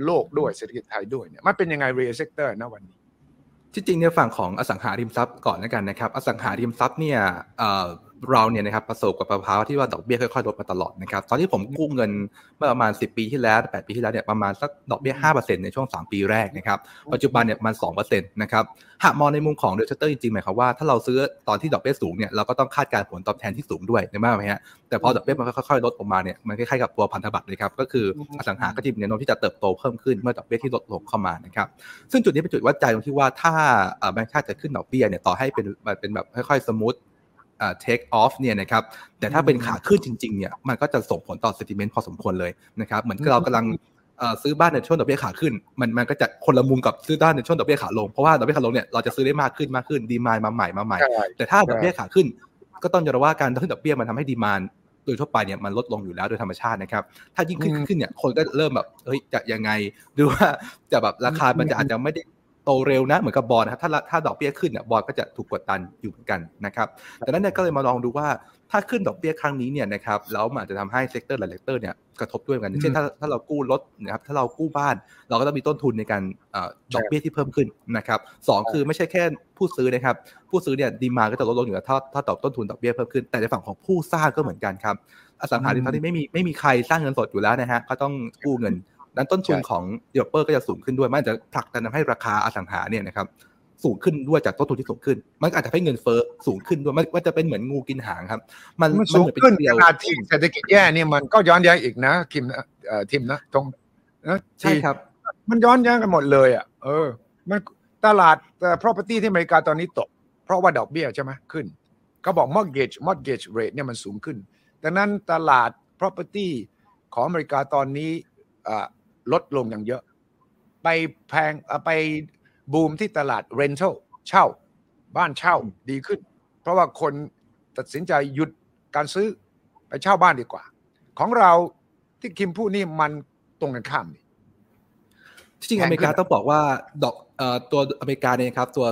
โลกด้วยเศรษฐกิจไทยด้วยเนี่ยมันเป็นยังไง real sector นะวันนี้ที่จริงในฝั่งของอสังหาริมทรัพย์ก่อนแล้วกันนะครับ อสังหาริมทรัพย์เนี่ย เราเนี่ยนะครับประสบกับภาวะที่ว่าดอกเบี้ยค่อยๆลดมาตลอดนะครับตอนที่ผมกู้เงินเมื่อประมาณ 10 ปีที่แล้ว 8 ปีที่แล้วเนี่ยประมาณสักดอกเบี้ย 5%ในช่วง 3 ปีแรกนะครับปัจจุบันเนี่ยมัน2%นะครับหากมองในมุมของเดลเตอร์จริงๆหมายความว่าถ้าเราซื้อตอนที่ดอกเบี้ยสูงเนี่ยเราก็ต้องคาดการผลตอบแทนที่สูงด้วยนะไหมฮะแต่พอดอกเบี้ยมันค่อยๆลดลงมาเนี่ยมันคล้ายๆกับตัวพันธบัตรเลยครับก็คืออสังหาก็จะมีแนวโน้มที่จะเติบโตเพิ่มขึ้นเมื่อดอกเบี้ยที่ลดลงเข้ามานะครับซึ่งจุดนี้เป็นจุดวัดใจตรงที่ว่าถ้าแบงก์ชาติจะขึ้นดอกเบี้ยเนี่ยต่อให้เป็นเป็นแบบค่อยๆ smooth takeoff เนี่ยนะครับแต่ถ้าเป็นขาขึ้นจริงๆเนี่ยมันก็จะส่งผลต่อ sentiment พอสมควรเลยนะครับเหมือนเรากำลังซื้อบ้านในช่วงดอกเบี้ยขาขึ้น มันมันก็จะคนละมุมกับซื้อบ้านในช่วงดอกเบี้ยขาลงเพราะว่าดอกเบี้ยขาลงเนี่ยเราจะซื้อได้มากขึ้นมากขึ้น demand มาใหม่มาใหม่ แต่ถ้าดอกเบี้ยขาขึ้น ก็ต้องยอมรับว่าการขึ้นดอกเบี้ยมันทำให้ demand โดยทั่วไปเนี่ยมันลดลงอยู่แล้วโดยธรรมชาตินะครับ ถ้ายิ่งขึ้นขึ้นเนี่ยคนก็เริ่มแบบเฮ้ยจะยังไงหรือว่าจะแบบราคามันจะอาจจะไม่ได้ โตเร็วนะเหมือนกับบอลนะครับถ้าถ้าดอกเบี้ยขึ้นเนี่ยบอลก็จะถูกกดดันอยู่เหมือนกันนะครับดังนั้นเนี่ยก็เลยมาลองดูว่าถ้าขึ้นดอกเบี้ยครั้งนี้เนี่ยนะครับแล้วมันอาจจะทำให้ sector หลาย sector เนี่ยกระทบด้วยกันเช่นถ้าถ้าเรากู้รถนะครับถ้าเรากู้บ้าน เราก็ต้องมีต้นทุนในการดอกเบี้ยที่เพิ่มขึ้นนะครับสองคือไม่ใช่แค่ผู้ซื้อนะครับผู้ซื้อเนี่ย demand ก็จะลดลงอยู่แล้วถ้าถ้าตัวต้นทุนดอกเบี้ยเพิ่มขึ้นแต่ในฝั่งของผู้สร้างก็เหมือนกันครับอสังหาริมทรัพย์ที่ไม่มีไม่มีใครสร้างเงินสดอยู่แล้วนะฮะก็ต้องกู้เงิน นั้นต้นทุนของเดเวลเปอร์ก็จะสูงขึ้นด้วย มันจะผลักดันทำให้ราคาอสังหาเนี่ยนะครับสูงขึ้นด้วยจากต้นทุนที่สูงขึ้น มันอาจจะให้เงินเฟ้อสูงขึ้นด้วยมันจะเป็นเหมือนงูกินหางครับมันสูงขึ้นขนาดที่เศรษฐกิจแย่เนี่ยมันก็ย้อนแย้งอีกนะคิมนะเอ่อทิมนะตรงนะใช่ครับ มันย้อนแย้งกันหมดเลยอะเออ มันตลาดแต่ property ที่อเมริกาตอนนี้ตก เพราะว่าดอกเบี้ยใช่ไหมขึ้นเขาบอก mortgage mortgage rate เนี่ยมันสูงขึ้นดังนั้นตลาด property ของอเมริกาตอนนี้ ลดลงอย่างเยอะ ไปแพงไปบูมที่ตลาด rental เช่า บ้านเช่าดีขึ้น เพราะว่าคนตัดสินใจหยุดการซื้อไปเช่าบ้านดีกว่า ของเราที่คิมพูดนี่มันตรงกันข้ามนี่จริงอเมริกาต้องบอกว่าดอกตัวอเมริกาเนี่ยครับตัว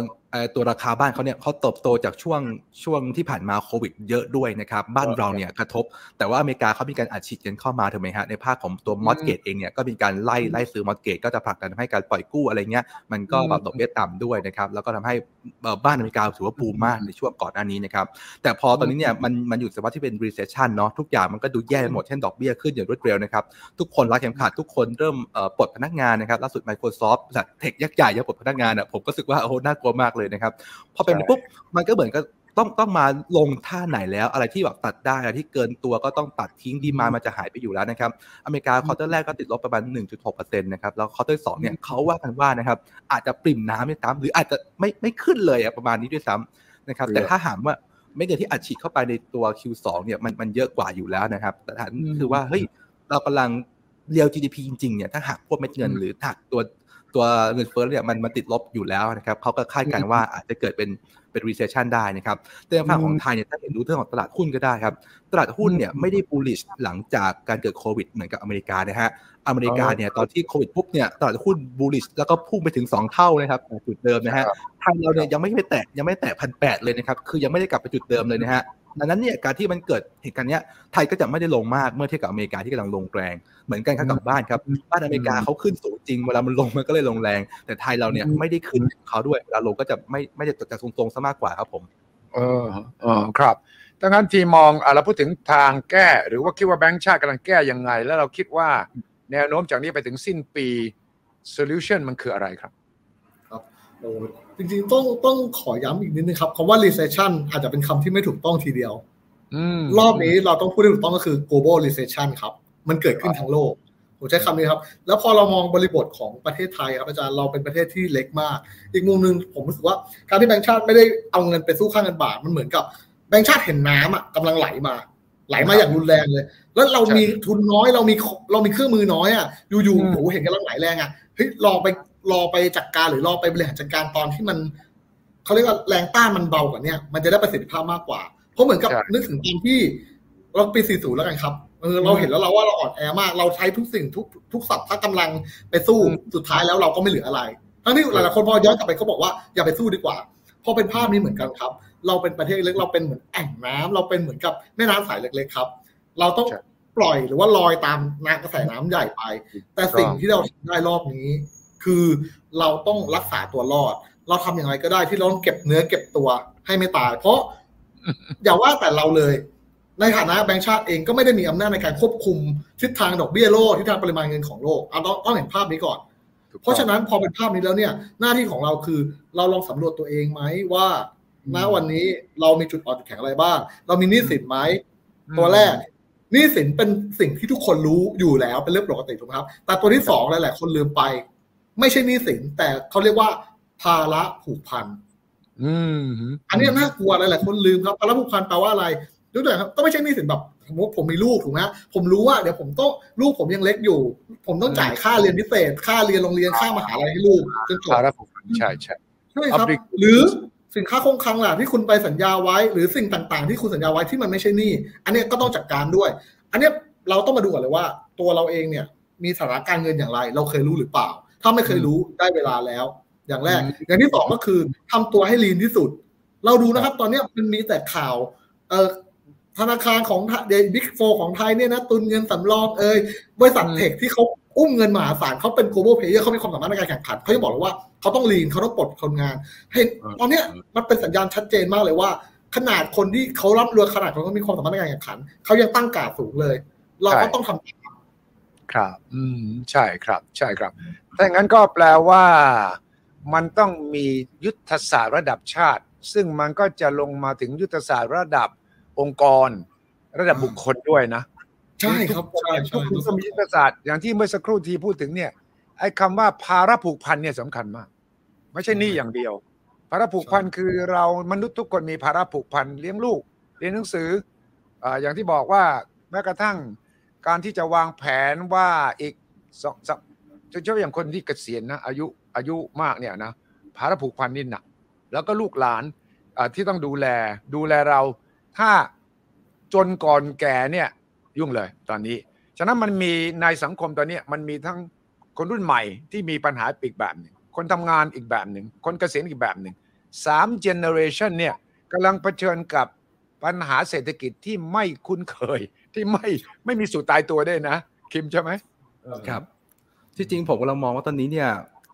ตัวราคาบ้านเขาเนี่ยเขาเติบโตจากช่วงช่วงที่ผ่านมาโควิด เยอะด้วยนะครับ บ้านเราเนี่ยกระทบ แต่ว่าอเมริกาเขามีการอัดฉีดเงินเข้ามาถูกไหมฮะในภาคของตัวมอสเกตเองเนี่ยก็มีการไล่ไล่ซื้อมอสเกตก็จะผลักดันให้การปล่อยกู้อะไรเงี้ยมันก็แบบดอกเบี้ยต่ำด้วยนะครับแล้วก็ทำให้บ้านอเมริกาถือว่าบูมมากในช่วงก่อนหน้านี้นะครับแต่พอตอนนี้เนี่ยมันมันอยู่สภาวะที่เป็น recession เนาะทุกอย่างมันก็ดูแย่หมดเช่นดอกเบี้ยขึ้นอย่างรวดเร็วนะครับทุกคนรัดเข็มขัดทุกคนเริ่มปลดพนักงานนะครับล่าสุด Microsoft บริษัท tech ยักษ์ใหญ่ยังปลดพนักงานอะผมก็รู้สึกว่าโอ้น่ากลัวมากเลยนะครับพอเป็นปุ๊บมันก็เหมือนกับต้องต้องมาลงท่าไหนแล้ว อะไรที่แบบตัดได้อะไรที่เกินตัวก็ต้องตัดทิ้ง demand มันจะหายไปอยู่แล้วนะครับอเมริกา quarter แรกก็ติดลบประมาณ 1.6%นะครับแล้ว quarter สองเนี่ยเขาว่ากันว่านะครับอาจจะปริ่มน้ำด้วยซ้ำหรืออาจจะไม่ไม่ขึ้นเลยประมาณนี้ด้วยซ้ำนะครับแต่ถ้าหากว่าไม่เงินที่อัดฉีดเข้าไปในตัว Q2 เนี่ยมันมันเยอะกว่าอยู่แล้วนะครับ แต่ฐานคือว่าเฮ้ยเรากำลังเรียว GDP จริงๆเนี่ยถ้าหากพวกเม็ดเงินหรือหากตัว ตัวเงินเฟ้อเนี่ยมันมันติดลบอยู่แล้วนะครับเขาก็คาดการณ์ว่าอาจจะเกิดเป็นเป็น recession ได้นะครับแต่ในฝั่งของไทยเนี่ยถ้าเห็นดูเรื่องของตลาดหุ้นก็ได้ครับ ตลาดหุ้นเนี่ยไม่ได้ bullish หลังจากการเกิดโควิดเหมือนกับอเมริกานะฮะอเมริกาเนี่ยตอนที่โควิดปุ๊บเนี่ยตลาดหุ้น bullish แล้วก็พุ่งไปถึง 2 เท่านะครับจุดเดิมนะฮะไทยเราเนี่ยยังไม่ไปแตะยังไม่แตะพันแปดเลยนะครับคือยังไม่ได้กลับไปจุดเดิมเลยนะฮะ ดังนั้นเนี่ยการที่มันเกิดเหตุการณ์นี้ไทยก็จะไม่ได้ลงมากเมื่อเทียบกับอเมริกาที่กำลังลงแรง เหมือนกันครับกับบ้านครับบ้านอเมริกาเขาขึ้นสูงจริงเวลามันลงมันก็เลยลงแรง แต่ไทยเราเนี่ยไม่ได้ขึ้นเขาด้วยเวลาลงก็จะไม่ไม่ได้จะทรงๆซะมากกว่าครับผม เออเออครับดังนั้นที่มองอะเราพูดถึงทางแก้ หรือว่าคิดว่าแบงก์ชาติกำลังแก้ยังไง แล้วเราคิดว่าแนวโน้มจากนี้ไปถึงสิ้นปี so lution มันคืออะไรครับครับโอ้ จริงๆต้องต้องขอย้ำอีกนิดนึงครับคำว่า recession อาจจะเป็นคำที่ไม่ถูกต้องทีเดียวรอบนี้เราต้องพูดให้ถูกต้องก็คือ global recession ครับ มันเกิดขึ้นทั้งโลกผมใช้คำนี้ครับ แล้วพอเรามองบริบทของประเทศไทยครับอาจารย์เราเป็นประเทศที่เล็กมาก อีกมุมหนึ่งผมรู้สึกว่าการที่แบงค์ชาติไม่ได้เอาเงินไปสู้ค่าเงินบาทมันเหมือนกับแบงค์ชาติเห็นน้ำอะกำลังไหลมา ไหลมาอย่างรุนแรงเลย แล้วเรามีทุนน้อยเรามีเรามีเครื่องมือน้อยอะอยู่ๆโอ้เห็นกำลังไหลแรงอะเฮ้ยรอไป รอไปจัดการหรือรอไปบริหารจัดการตอนที่มันเขาเรียกว่าแรงต้านมันเบากว่านี้มันจะได้ประสิทธิภาพมากกว่า เพราะเหมือนกับนึกถึงตอนที่เราปี 40 แล้วกันครับเออเราเห็นแล้วเราว่าเราอ่อนแอมาก เราใช้ทุกสิ่งทุกทุกสัพท์ถ้ากำลังไปสู้สุดท้ายแล้วเราก็ไม่เหลืออะไร ทั้งที่หลายๆคนพอย้อนกลับไปเขาบอกว่าอย่าไปสู้ดีกว่าพอเป็นภาพนี้เหมือนกันครับ เราเป็นประเทศเล็กเราเป็นเหมือนแอ่งน้ำเราเป็นเหมือนกับแม่น้ำสายเล็กๆครับ เราต้องปล่อยหรือว่าลอยตามน้ำกระแสน้ำใหญ่ไป แต่สิ่งที่เราได้รอบนี้ คือเราต้องรักษาตัวรอด เราทำอย่างไรก็ได้ที่เราต้องเก็บเนื้อเก็บตัวให้ไม่ตาย เพราะอย่าว่าแต่เราเลย ในฐานะแบงก์ชาติเองก็ไม่ได้มีอำนาจในการควบคุมทิศทางดอกเบี้ยโลกทิศทางปริมาณเงินของโลกเอาต้องต้องเห็นภาพนี้ก่อน เพราะฉะนั้นพอเป็นภาพนี้แล้วเนี่ย หน้าที่ของเราคือเราลองสำรวจตัวเองไหมว่าณวันนี้เรามีจุดอ่อนจุดแข็งอะไรบ้าง เรามีหนี้สินไหมตัวแรกหนี้สินเป็นสิ่งที่ทุกคนรู้อยู่แล้วเป็นเรื่องปกติถูกไหมครับ แต่ตัวที่สองหลายๆคนลืมไป ไม่ใช่หนี้สินแต่เขาเรียกว่า ภาระผูกพันอืมอันนี้น่ากลัวหลายๆคนลืมครับภาระผูกพันแปลว่าอะไรยกตัวอย่างครับก็ไม่ใช่หนี้สินแบบสมมติผมมีลูกถูกไหมผมรู้ว่าเดี๋ยวผมต้องลูกผมยังเล็กอยู่ ผมต้องจ่ายค่าเรียนพิเศษ ค่าเรียนโรงเรียนค่ามหาลัยให้ลูกจนจบภาระผูกพันใช่ใช่ใช่ครับ หรือสินค้าคงคลังล่ะที่คุณไปสัญญาไว้ หรือสิ่งต่างๆ ที่คุณสัญญาไว้ที่มันไม่ใช่หนี้อันนี้ก็ต้องจัดการด้วย อันนี้เราต้องมาดูก่อนเลยว่า ตัวเราเองเนี่ย มีสถานการณ์เงินอย่างไร เราเคยรู้หรือเปล่า ถ้าไม่เคยรู้ได้เวลาแล้ว อย่างแรก อย่างที่สองก็คือทำตัวให้ลีนที่สุด เราดูนะครับ ตอนนี้มันมีแต่ข่าวเอ่อธนาคารของเดบิ๊กโฟของไทยเนี่ยนะตุนเงินสำรองเอ่ยบริษัทเทคที่เขาอุ้มเงินมหาศาลเขาเป็น global player เขามีความสามารถในการแข่งขันเขาจะบอกเลยว่าเขาต้องลีนเขาต้องปลดคนงานเห็นตอนเนี้ยมันเป็นสัญญาณชัดเจนมากเลยว่า ขนาดคนที่เขารับเรือขนาดเขามีความสามารถในการแข่งขันเขายังตั้งกาดสูงเลย เราก็ต้องทำ ครับ อืม ใช่ครับ ใช่ครับ ถ้าอย่างนั้นก็แปลว่า มันต้องมียุทธศาสตร์ระดับชาติ ซึ่งมันก็จะลงมาถึงยุทธศาสตร์ระดับองค์กร ระดับบุคคลด้วยนะ ใช่ครับ ใช่ทุใช่กคนก็มียุทธศาสตร์อย่างที่เมื่อสักครู่ที่พูดถึงเนี่ยไอ้คำว่าภาระผูกพันเนี่ยสำคัญมาก ไม่ใช่หนี่อย่างเดียว ภาระผูกพันคือเรามนุษย์ทุกคนมีภาระผูกพันเลี้ยงลูก เรียนหนังสืออ่าอย่างที่บอกว่าแม้กระทั่ง การที่จะวางแผนว่าอีกสองสองเฉพาะอย่างคนที่เกษียณนะอายุอายุมากเนี่ยนะภาระผูกพันนี่หนักแล้วก็ลูกหลานที่ต้องดูแลดูแลเรา ถ้าจนก่อนแก่เนี่ยยุ่งเลยตอนนี้ ฉะนั้นมันมีในสังคมตอนนี้มันมีทั้งคนรุ่นใหม่ที่มีปัญหาอีกแบบหนึ่งคนทำงานอีกแบบหนึ่งคนเกษียณอีกแบบหนึ่งสามเจเนอเรชันเนี่ยกำลังเผชิญกับปัญหาเศรษฐกิจที่ไม่คุ้นเคย ที่ไม่ไม่มีสูตรตายตัวได้วยนะ คิมใช่ไหมครับ ที่จริงผมกำลังมองว่าตอนนี้เนี่ย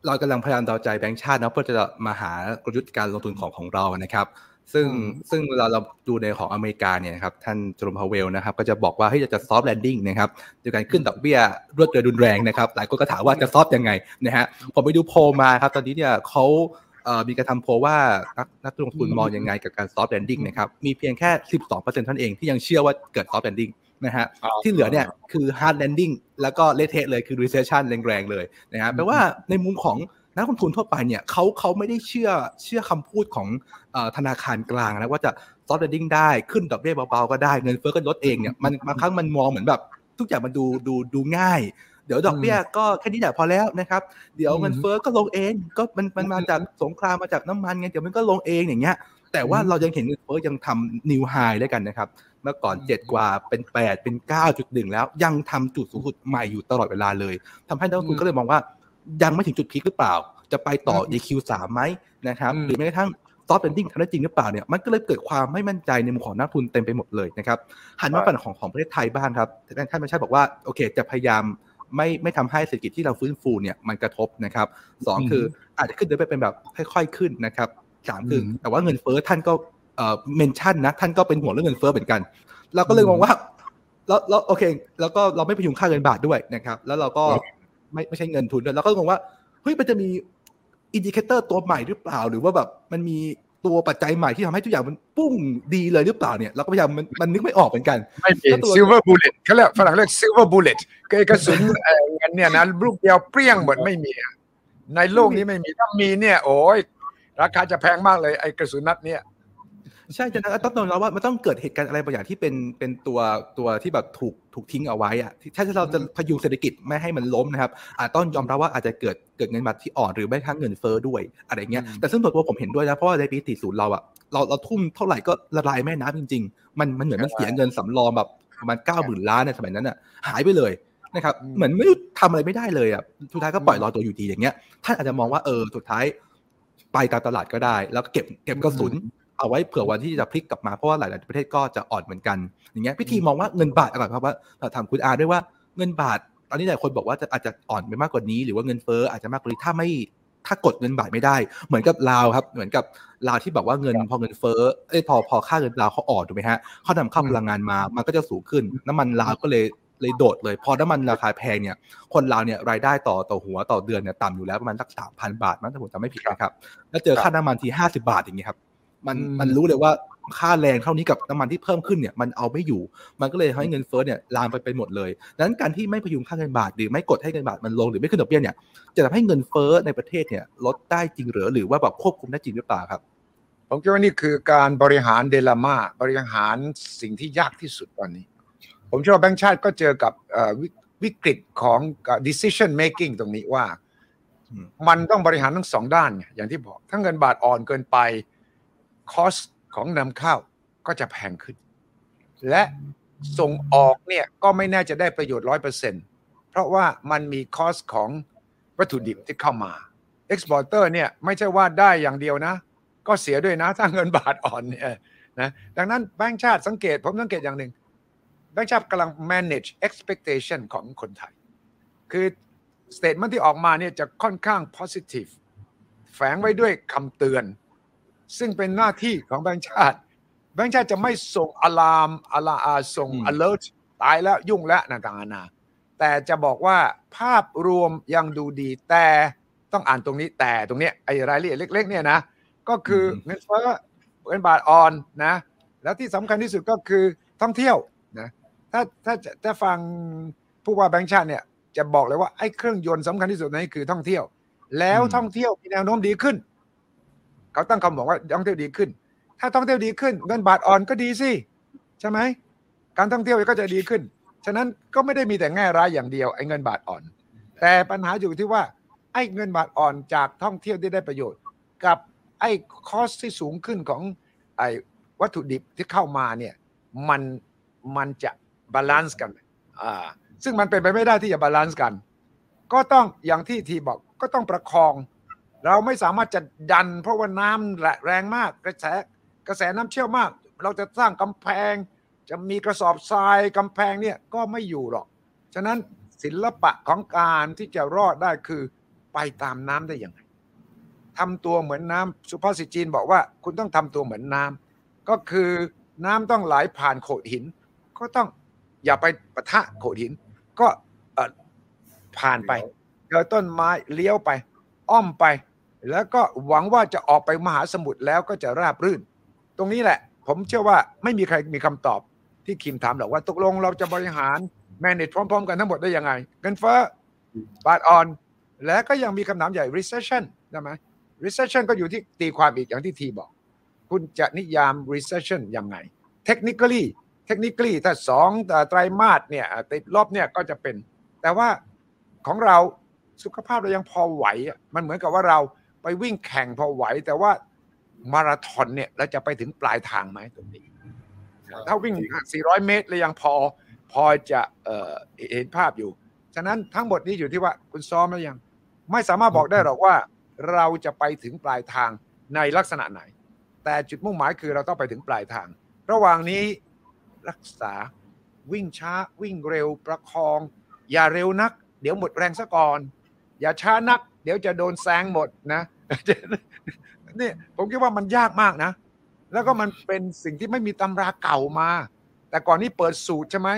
เรากำลังพยายามเดาใจแบงก์ชาตินะเพื่อจะมาหากลยุทธ์การลงทุนของของเรานะครับ ซึ่งซึ่งเวลาเราดูในของอเมริกาเนี่ยนะครับท่านเจอโรมพาวเวลนะครับ ก็จะบอกว่าให้จะ soft landing นะครับโดยการขึ้นดอกเบี้ยรวดเร็วรุนแรงนะครับหลายคนก็ถามว่าจะ soft ยังไงนะฮะผมไปดูโพลมาครับ ตอนนี้เนี่ยเขาเอ่อมีการทำโพลว่านักนักลงทุนมองยังไงกับการ soft landing นะครับ มีเพียงแค่ 12% เท่านั้นเองที่ยังเชื่อว่าเกิด soft landing นะฮะอ๋อที่เหลือเนี่ยคือ hard landing แล้วก็เละเทะเลยคือ recession แรงๆเลยนะฮะแปลว่าในมุมของนักลงทุนทั่วไปเนี่ยเขาเขาไม่ได้เชื่อเชื่อคำพูดของเอ่อธนาคารกลางนะว่าจะ soft landing ได้ขึ้นดอกเบี้ยเบาๆก็ได้เงินเฟ้อก็ลดเองเนี่ยมันบางครั้งมันมองเหมือนแบบ ทุกอย่างมันดูดูดูง่ายเดี๋ยวดอกเบี้ยก็แค่นี้แหละพอแล้วนะครับ เดี๋ยวเงินเฟ้อก็ลงเอง ก็มันมันมาจากสงครามมาจากน้ำมันไงเดี๋ยวมันก็ลงเองอย่างเงี้ย แต่ว่าเรายังเห็นเงินเฟ้อยังทำ new high ได้กันนะครับ เมื่อก่อน 7 กว่าเป็น 8 เป็น 9.1 แล้วยังทำจุดสูงสุดใหม่อยู่ตลอดเวลาเลยทำให้นักลงทุนก็เลยมองว่ายังไม่ถึงจุด peak หรือเปล่า จะไปต่ออืมใน Q3 ไหมนะครับอืมหรือแม้กระทั่ง soft landing ทำได้จริงหรือเปล่าเนี่ยมันก็เลยเกิดความไม่มั่นใจในมุมของนักลงทุนเต็มไปหมดเลยนะครับหันมาฝั่งของของประเทศไทยบ้างครับท่านไม่ใช่บอกว่าโอเค จะพยายามไม่ไม่ทำให้เศรษฐกิจที่เราฟื้นฟูเนี่ยมันกระทบนะครับสองคืออาจจะขึ้นโดยเป็นแบบค่อยๆขึ้นนะครับ สามคือแต่ว่าเงินเฟ้อท่านก็เอ่อ mention นะท่านก็เป็นห่วงเรื่องเงินเฟ้อเหมือนกัน เราก็เลยมองว่าแล้วแล้วโอเค แล้วก็เราไม่พยุงค่าเงินบาทด้วยนะครับ แล้วเราก็ไม่ไม่ใช้เงินทุนด้วยเราก็งงว่าเฮ้ยมันจะมี indicator ตัวใหม่หรือเปล่า หรือว่าแบบมันมีตัวปัจจัยใหม่ที่ทำให้ทุกอย่างมันปุ้งดีเลยหรือเปล่าเนี่ยเราก็พยายามมันมันนึกไม่ออกเหมือนกันไม่มีแล้วตัว silver bullet เขาเรียกฝรั่งเรียก silver bullet เกยกระสุนเอ่อเงินเนี่ยนะลูกเดียวเปรี้ยงหมดไม่มีอะในโลกนี้ไม่มีถ้ามีเนี่ย โอ้ย ราคาจะแพงมากเลยไอ้กระสุนนัดเนี่ยใช่ฉะนั้นต้องยอมรับว่ามันต้องเกิดเหตุการณ์อะไรบางอย่างที่เป็นเป็นตัวตัวที่แบบถูกถูกทิ้งเอาไว้อะที่ถ้าเราจะพยุงเศรษฐกิจไม่ให้มันล้มนะครับอาจต้องยอมรับว่าอาจจะเกิดเกิดเงินบาทที่อ่อนหรือไม่ทั้งเงินเฟ้อด้วยอะไรเงี้ยอืมแต่ซึ่งส่วนตัวผมเห็นด้วยนะเพราะว่าในปี40เราอะเราเราทุ่มเท่าไหร่ก็ละลายแม่น้ำจริง ๆ มันมันเหมือนมันเสียเงินสำรองแบบประมาณเก้าหมื่นล้านในสมัยนั้นอะหายไปเลยนะครับเหมือนไม่รู้ทำอะไรไม่ได้เลยอะสุดท้ายก็ปล่อยรอตัวอยู่ดีอย่างเงี้ยท่านอาจจะมองว่าเออสุดท้าย ไปตามตลาดก็ได้ แล้วก็เก็บเก็บกระสุน เอาไว้เผื่อวันที่จะพลิกกลับมาเพราะว่าหลาย ๆ ประเทศก็จะอ่อนเหมือนกัน อย่างเงี้ยพิธีมองว่าเงินบาทอะไรครับว่าเราถามคุณอาด้วยว่าเงินบาท ตอนนี้หลายคนบอกว่าจะอาจจะอ่อนไปมากกว่านี้ หรือว่าเงินเฟ้ออาจจะมากกว่านี้ถ้าไม่ถ้ากดเงินบาทไม่ได้ เหมือนกับลาวครับ เหมือนกับลาวที่บอกว่าเงินพอเงินเฟ้อเอ้ยพอพอค่าเงินลาวเขาอ่อนถูกไหมฮะเขานำเข้าพลังงานมา มันก็จะสูงขึ้น น้ำมันลาวก็เลย เลยโดดเลย พอน้ำมันราคาแพงเนี่ยคนลาวเนี่ยรายได้ต่อต่อหัวต่อเดือนเนี่ยต่ำอยู่แล้วประมาณสักสามพันบาทมั้งถ้าผมจำไม่ผิดนะครับ แล้วเจอค่าน้ำมันทีห้าสิบาทอย่างเงี้ยครับมันอืมมันรู้เลยว่าค่าแรงเท่านี้กับน้ำมันที่เพิ่มขึ้นเนี่ยมันเอาไม่อยู่ มันก็เลยทำให้เงินเฟ้อเนี่ยลามไปไปหมดเลยดังนั้นการที่ไม่พยุงค่าเงินบาทหรือไม่กดให้เงินบาทมันลงหรือไม่ขึ้นดอกเบี้ยเนี่ยจะทำให้เงินเฟ้อในประเทศเนี่ยลดได้จริงหรือหรือว่าแบบควบคุมได้จริงหรือเปล่าครับผมคิดว่านี่คือการบริหารเดลาม่าบริหารสิ่งที่ยากที่สุดตอนนี้ ผมเชื่อว่าแบงก์ชาติก็เจอกับวิกฤตของ decision making ตรงนี้ว่า มันต้องบริหารทั้งสองด้าน อย่างที่บอกถ้าเงินบาทอ่อนเกินไปคอสของนำเข้าก็จะแพงขึ้น และส่งออกเนี่ยก็ไม่แน่จะได้ประโยชน์ร้อยเปอร์เซ็นเพราะว่ามันมีคอสของวัตถุดิบที่เข้ามาเอ็กซ์พอร์เตอร์เนี่ยไม่ใช่ว่าได้อย่างเดียวนะ ก็เสียด้วยนะถ้าเงินบาทอ่อนเนี่ยนะดังนั้นแบงก์ชาติสังเกตผมสังเกตอย่างหนึ่ง แบงก์ชาติกำลัง manage expectation ของคนไทย คือ statement ที่ออกมาเนี่ยจะค่อนข้าง positive แฝงไว้ด้วยคำเตือน ซึ่งเป็นหน้าที่ของแบงก์ชาติ แบงก์ชาติจะไม่ส่งอะลามอะลาอาส่งอืม alert ตายแล้วยุ่งแล้วต่างๆนานาแต่จะบอกว่าภาพรวมยังดูดีแต่ต้องอ่านตรงนี้แต่ตรงเนี้ยไอ้รายละเอียดเล็ก ๆ เนี่ยนะ ก็คือเงินเฟ้อเงินบาทอ่อนนะ แล้วที่สำคัญที่สุดก็คือท่องเที่ยวนะ ถ้าถ้าจะถ้าฟังผู้ว่าแบงค์ชาติเนี่ย จะบอกเลยว่าไอ้เครื่องยนต์สำคัญที่สุดในนี้คือท่องเที่ยว แล้วอืมท่องเที่ยวมีแนวโน้มดีขึ้น เขาตั้งคำบอกว่าท่องเที่ยวดีขึ้น ถ้าท่องเที่ยวดีขึ้นเงินบาทอ่อนก็ดีสิใช่ไหมการท่องเที่ยวก็จะดีขึ้น ฉะนั้นก็ไม่ได้มีแต่แง่ร้ายอย่างเดียวไอ้เงินบาทอ่อน แต่ปัญหาอยู่ที่ว่าไอ้เงินบาทอ่อนจากท่องเที่ยวที่ได้ประโยชน์ กับไอ้ cost ที่สูงขึ้นของไอ้วัตถุดิบที่เข้ามาเนี่ยมันมันจะ balance กันอ่าซึ่งมันเป็นไปไม่ได้ที่จะ balance กัน ก็ต้องอย่างที่ทีบอกก็ต้องประคอง เราไม่สามารถจะดัน เพราะว่าน้ำแรงมากกระแสกระแสน้ำเชี่ยวมาก เราจะสร้างกำแพง จะมีกระสอบทรายกำแพงเนี่ยก็ไม่อยู่หรอก ฉะนั้นศิลปะของการที่จะรอดได้คือไปตามน้ำได้ยังไงทำตัวเหมือนน้ำสุภาษิตจีนบอกว่า คุณต้องทำตัวเหมือนน้ำก็คือน้ำต้องไหลผ่านโขดหิน ก็ต้อง อย่าไปปะทะโขดหิน ก็เอ่อผ่านไปเจอต้นไม้เลี้ยวไป อ้อมไป แล้วก็หวังว่าจะออกไปมหาสมุทรแล้วก็จะราบรื่น ตรงนี้แหละ ผมเชื่อว่าไม่มีใครมีคำตอบที่คิมถามหรอกว่าตกลงเราจะบริหาร manage พร้อม ๆ กันทั้งหมดได้ยังไงเงินเฟ้อบาทอ่อน และก็ยังมีคำถามใหญ่ recession ใช่ไหม recession ก็อยู่ที่ตีความอีกอย่างที่ทีบอก คุณจะนิยาม recession ยังไง technically technically ถ้าสองไตรมาสเนี่ยติดลบเนี่ยก็จะเป็น แต่ว่าของเราสุขภาพเรายังพอไหวอะมันเหมือนกับว่าเราไปวิ่งแข่งพอไหว แต่ว่ามาราธอนเนี่ยเราจะไปถึงปลายทางไหมตรงนี้ ถ้าวิ่ง 400 เมตรเลยยังพอพอจะเอ่อเห็นภาพอยู่ ฉะนั้นทั้งหมดนี้อยู่ที่ว่าคุณซ้อมแล้วยัง ไม่สามารถบอกได้หรอกว่าเราจะไปถึงปลายทางในลักษณะไหน แต่จุดมุ่งหมายคือเราต้องไปถึงปลายทาง ระหว่างนี้ รักษา วิ่งช้าวิ่งเร็วประคอง อย่าเร็วนัก เดี๋ยวหมดแรงซะก่อน อย่าช้านัก เดี๋ยวจะโดนแซงหมดนะนี่ผมคิดว่ามันยากมากนะ แล้วก็มันเป็นสิ่งที่ไม่มีตำราเก่ามา แต่ก่อนนี้เปิดสูตรใช่ไหม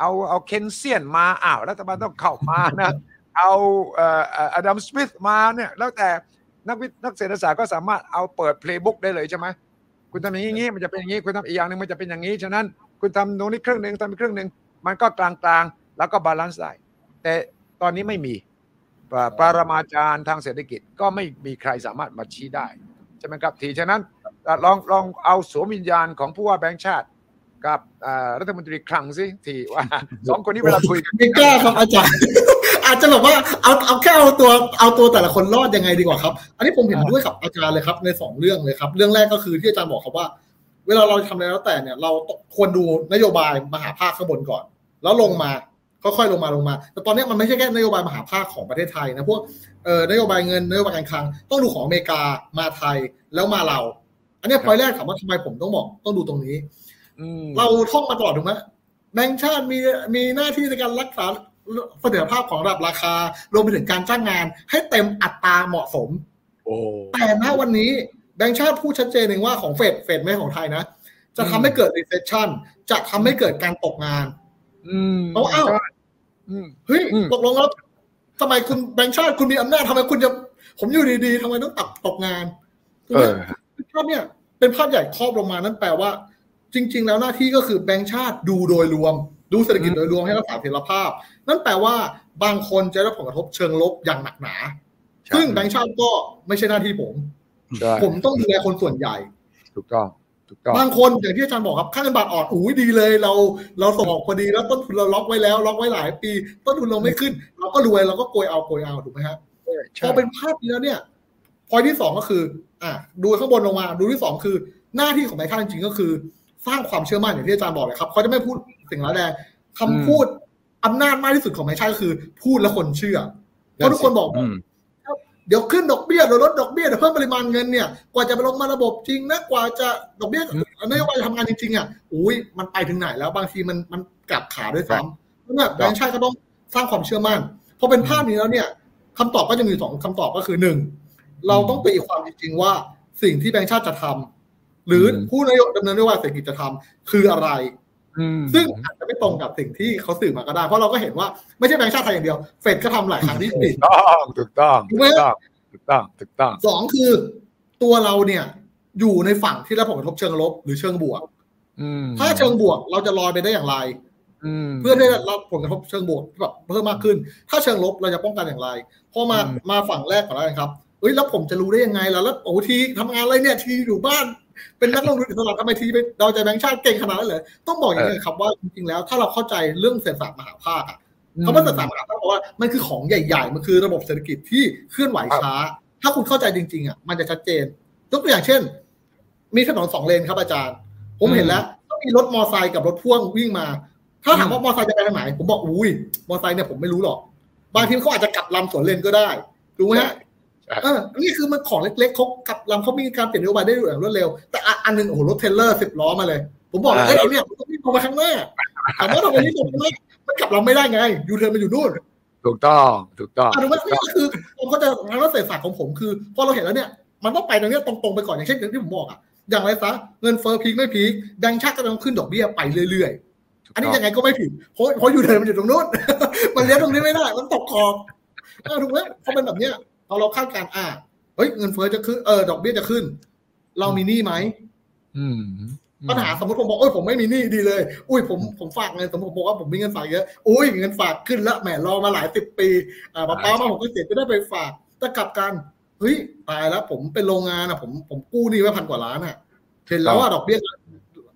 เอาเอาเคนเซียนมาอ้าวรัฐบาลต้องเข้ามานะเอาเอ่ออดัมสมิธมาเนี่ยแล้วแต่นักวิทย์นักเศรษฐศาสตร์ก็สามารถเอาเปิด playbook ได้เลยใช่ไหมคุณทำอย่างนี้มันจะเป็นอย่างนี้คุณทำอีกอย่างหนึ่งมันจะเป็นอย่างนี้ฉะนั้น คุณทำตรงนี้ครึ่งหนึ่งทำอีกครึ่งหนึ่งมันก็กลางๆ แล้วก็ balance ได้ แต่ตอนนี้ไม่มีปราปรมาจารย์ทางเศรษฐกิจก็ไม่มีใครสามารถมาชี้ได้ใช่ไหมครับทีฉะนั้นลองลองเอาสวมวิญญาณของผู้ว่าแบงค์ชาติกับรัฐมนตรีคลังสิทีว่าสองคนนี้เวลาคุยกันไม่กล้าครับอาจารย์ อาจจะแบบว่าเอาเอาแค่เอาตัวเอาตัวแต่ละคนรอดยังไงดีกว่าครับ อันนี้ผมเห็นด้วยกับอาจารย์เลยครับในสองเรื่องเลยครับ เรื่องแรกก็คือที่อาจารย์บอกครับว่า เวลาเราทำอะไรแล้วแต่เนี่ยเราควรดูนโยบายมหาภาคข้างบนก่อน แล้วลงมาค่อยๆลงมาลงมา แต่ตอนนี้มันไม่ใช่แค่นโยบายมหาภาคของประเทศไทยนะพวกเอ่อนโยบายเงินนโยบายการคลังต้องดูของอเมริกามาไทยแล้วมาเรา อันนี้พอยแรกถามว่าทำไมผมต้องบอกต้องดูตรงนี้อืมเราท่องมาตลอดถูกไหมแบงก์ชาติมีมีหน้าที่ในการรักษาเสถียรภาพของระดับราคารวมไปถึงการจ้างงาน ให้เต็มอัตราเหมาะสมโอ้แต่ณวันนี้ แบงก์ชาติพูดชัดเจนเองว่าของเฟดเฟดไม่ของไทยนะ จะทำให้เกิด recession จะทำให้เกิดการตกงานอืมเอาเอ้าอืมเฮ้ยอืมตกลงแล้วทำไมคุณแบงก์ชาติคุณมีอำนาจทำไมคุณจะ ผมอยู่ดีๆทำไมต้องตัดตกงานถูกเอไหมอภาพเนี่ย เป็นภาพใหญ่ครอบลงมานั่นแปลว่า จริง ๆ แล้วหน้าที่ก็คือแบงก์ชาติดูโดยรวม ดูเศรษฐกิจโดยรวมให้รักษาเสถียรภาพ นั่นแปลว่าบางคนจะได้รับผลกระทบเชิงลบอย่างหนักหนาใช่ซึ่งแบงก์ชาติก็ไม่ใช่หน้าที่ผมใช่ ผมต้องดูแลคนส่วนใหญ่ ถูกต้องถูกต้องบางคนอย่างที่อาจารย์บอกครับค่าเงินบาทอ่อนอุ้ยดีเลย เราเราส่งออกพอดีแล้วต้นทุนเราล็อกไว้แล้วล็อกไว้หลายปี ต้นทุนเราไม่ขึ้น เราก็รวยเราก็โกยเอาโกยเอาถูกไหมครับพใช่อเป็นภาพนี้แล้วเนี่ยพอยที่สองก็คือ อะดูข้างบนลงมา ดูที่สองคือ หน้าที่ของแบงค์ชาติจริงๆก็คือ สร้างความเชื่อมั่นอย่างที่อาจารย์บอกเลยครับเขาจะไม่พูดสิ่งร้ายแรงคำพูดอำนาจมากที่สุดของแบงค์ชาติก็คือ พูดแล้วคนเชื่อเพราะทุกคนบอกอืม เดี๋ยวขึ้นดอกเบี้ยเดี๋ยวลดดอกเบี้ยเดี๋ยวเพิ่มปริมาณเงินเนี่ยกว่าจะไปลงมาระบบจริงนะกว่าจะดอกเบี้ยนโยบายทำงานจริงๆอะอุ้ยมันไปถึงไหนแล้วบางทีมันมันกลับขาด้วยซ้ำเพราะแบบแบงค์ชาติก็ต้องสร้างความเชื่อมั่นพอเป็นภาพนี้แล้วเนี่ยคำตอบก็จะมีสองคำตอบก็คือหนึ่งเราต้องตีความจริงๆว่าสิ่งที่แบงค์ชาติจะทำหรือผู้นโยบายดำเนินนโยบายเศรษฐกิจจะทำคืออะไร ซึ่งอาจจะไม่ตรงกับสิ่งที่เขาสื่อมาก็ได้ เพราะเราก็เห็นว่าไม่ใช่แบงค์ชาติไทยอย่างเดียว เฟดก็ทำหลายครั้งที่ผิดถูกต้องถูกต้องถูกต้องถูกต้องถูกต้องสองคือตัวเราเนี่ย อยู่ในฝั่งที่รับผลกระทบเชิงลบหรือเชิงบวกถ้าเชิงบวกเราจะลอยไปได้อย่างไรเพื่อได้รับผลกระทบเชิงบวกแบบเพิ่มมากขึ้น ถ้าเชิงลบเราจะป้องกันอย่างไรพอมามาฝั่งแรกก่อนแล้วกันครับเอ้ยแล้วผมจะรู้ได้ยังไงล่ะแล้วโอ้ทีทำงานอะไรเนี่ยทีอยู่บ้าน เป็นนักลงทุนอิสระทำไมทีไปเราจะแบงค์ชาติเก่งขนาดนั้นเลยต้องบอกอย่างนี้ครับว่าจริงๆแล้ว ถ้าเราเข้าใจเรื่องเศรษฐศาสตร์มหาภาคอะคำว่าเศรษฐศาสตร์มหาภาคเพราะว่ามันคือของใหญ่ ๆ มันคือระบบเศรษฐกิจที่เคลื่อนไหวช้า ถ้าคุณเข้าใจจริงๆอะมันจะชัดเจนยกตัวอย่างเช่น มีถนนสองเลนครับอาจารย์ ผมเห็นแล้วต้องมีรถมอไซค์กับรถพ่วงวิ่งมา ถ้าถามว่ามอไซค์จะไปทางไหน ผมบอกอุ้ยมอไซค์เนี่ยผมไม่รู้หรอก บางทีเขาอาจจะกลับลำสวนเลนก็ได้ถูกไหมฮะ เออนี่คือมันของเล็กๆเขากลับลำเขามีการเปลี่ยนนโยบายได้อย่างรวดเร็ว แต่อันหนึ่งโอ้โหรถเทรลเลอร์สิบล้อมาเลย ผมบอกเลยเอ้ยเนี่ยมันต้องวิ่งลงมาข้างหน้าถามว่าทำไมวิ่งลงมามันกลับลำไม่ได้ไง ยูเทิร์นมันอยู่นู่นถูกต้องถูกต้องถูกไหมนี่คือผมก็จะทางรัฐเศรษฐศาสตร์ของผมคือพอเราเห็นแล้วเนี่ย มันต้องไปตรงนี้ตรงๆไปก่อนอย่างเช่นอย่างที่ผมบอกอะอย่างไรซะเงินเฟ้อพีคไม่พีคแบงก์ชาติก็ต้องขึ้นดอกเบี้ยไปเรื่อยๆ อันนี้ยังไงก็ไม่ผิดเพราะเพราะยูเทิร์นมันอยู่ตรงนู้นมันเลี้ยงตรงนี้ไม่ได้ มันตกขอบถูกไหมพอเป็นแบบเนี้ย พอเราคาดการณ์อ่าเฮ้ยเงินเฟ้อจะขึ้นเออดอกเบี้ยจะขึ้น เรามีหนี้ไหมปัญหาสมมติผมบอกโอ้ยผมไม่มีหนี้ดีเลย อุ้ยผมผมฝากเงินสมมติผมบอกว่าผมมีเงินฝากเยอะอุ้ยเงินฝากขึ้นแล้วแหมรอมาหลายสิบปีอ่าป้าป้ามาผมก็เสียจะได้ไปฝากแต่กลับกันเฮ้ยตายแล้ว ผมเป็นโรงงานอะ ผมผมกู้หนี้ไว้พันกว่าล้านอะเห็นแล้วว่าดอกเบี้ย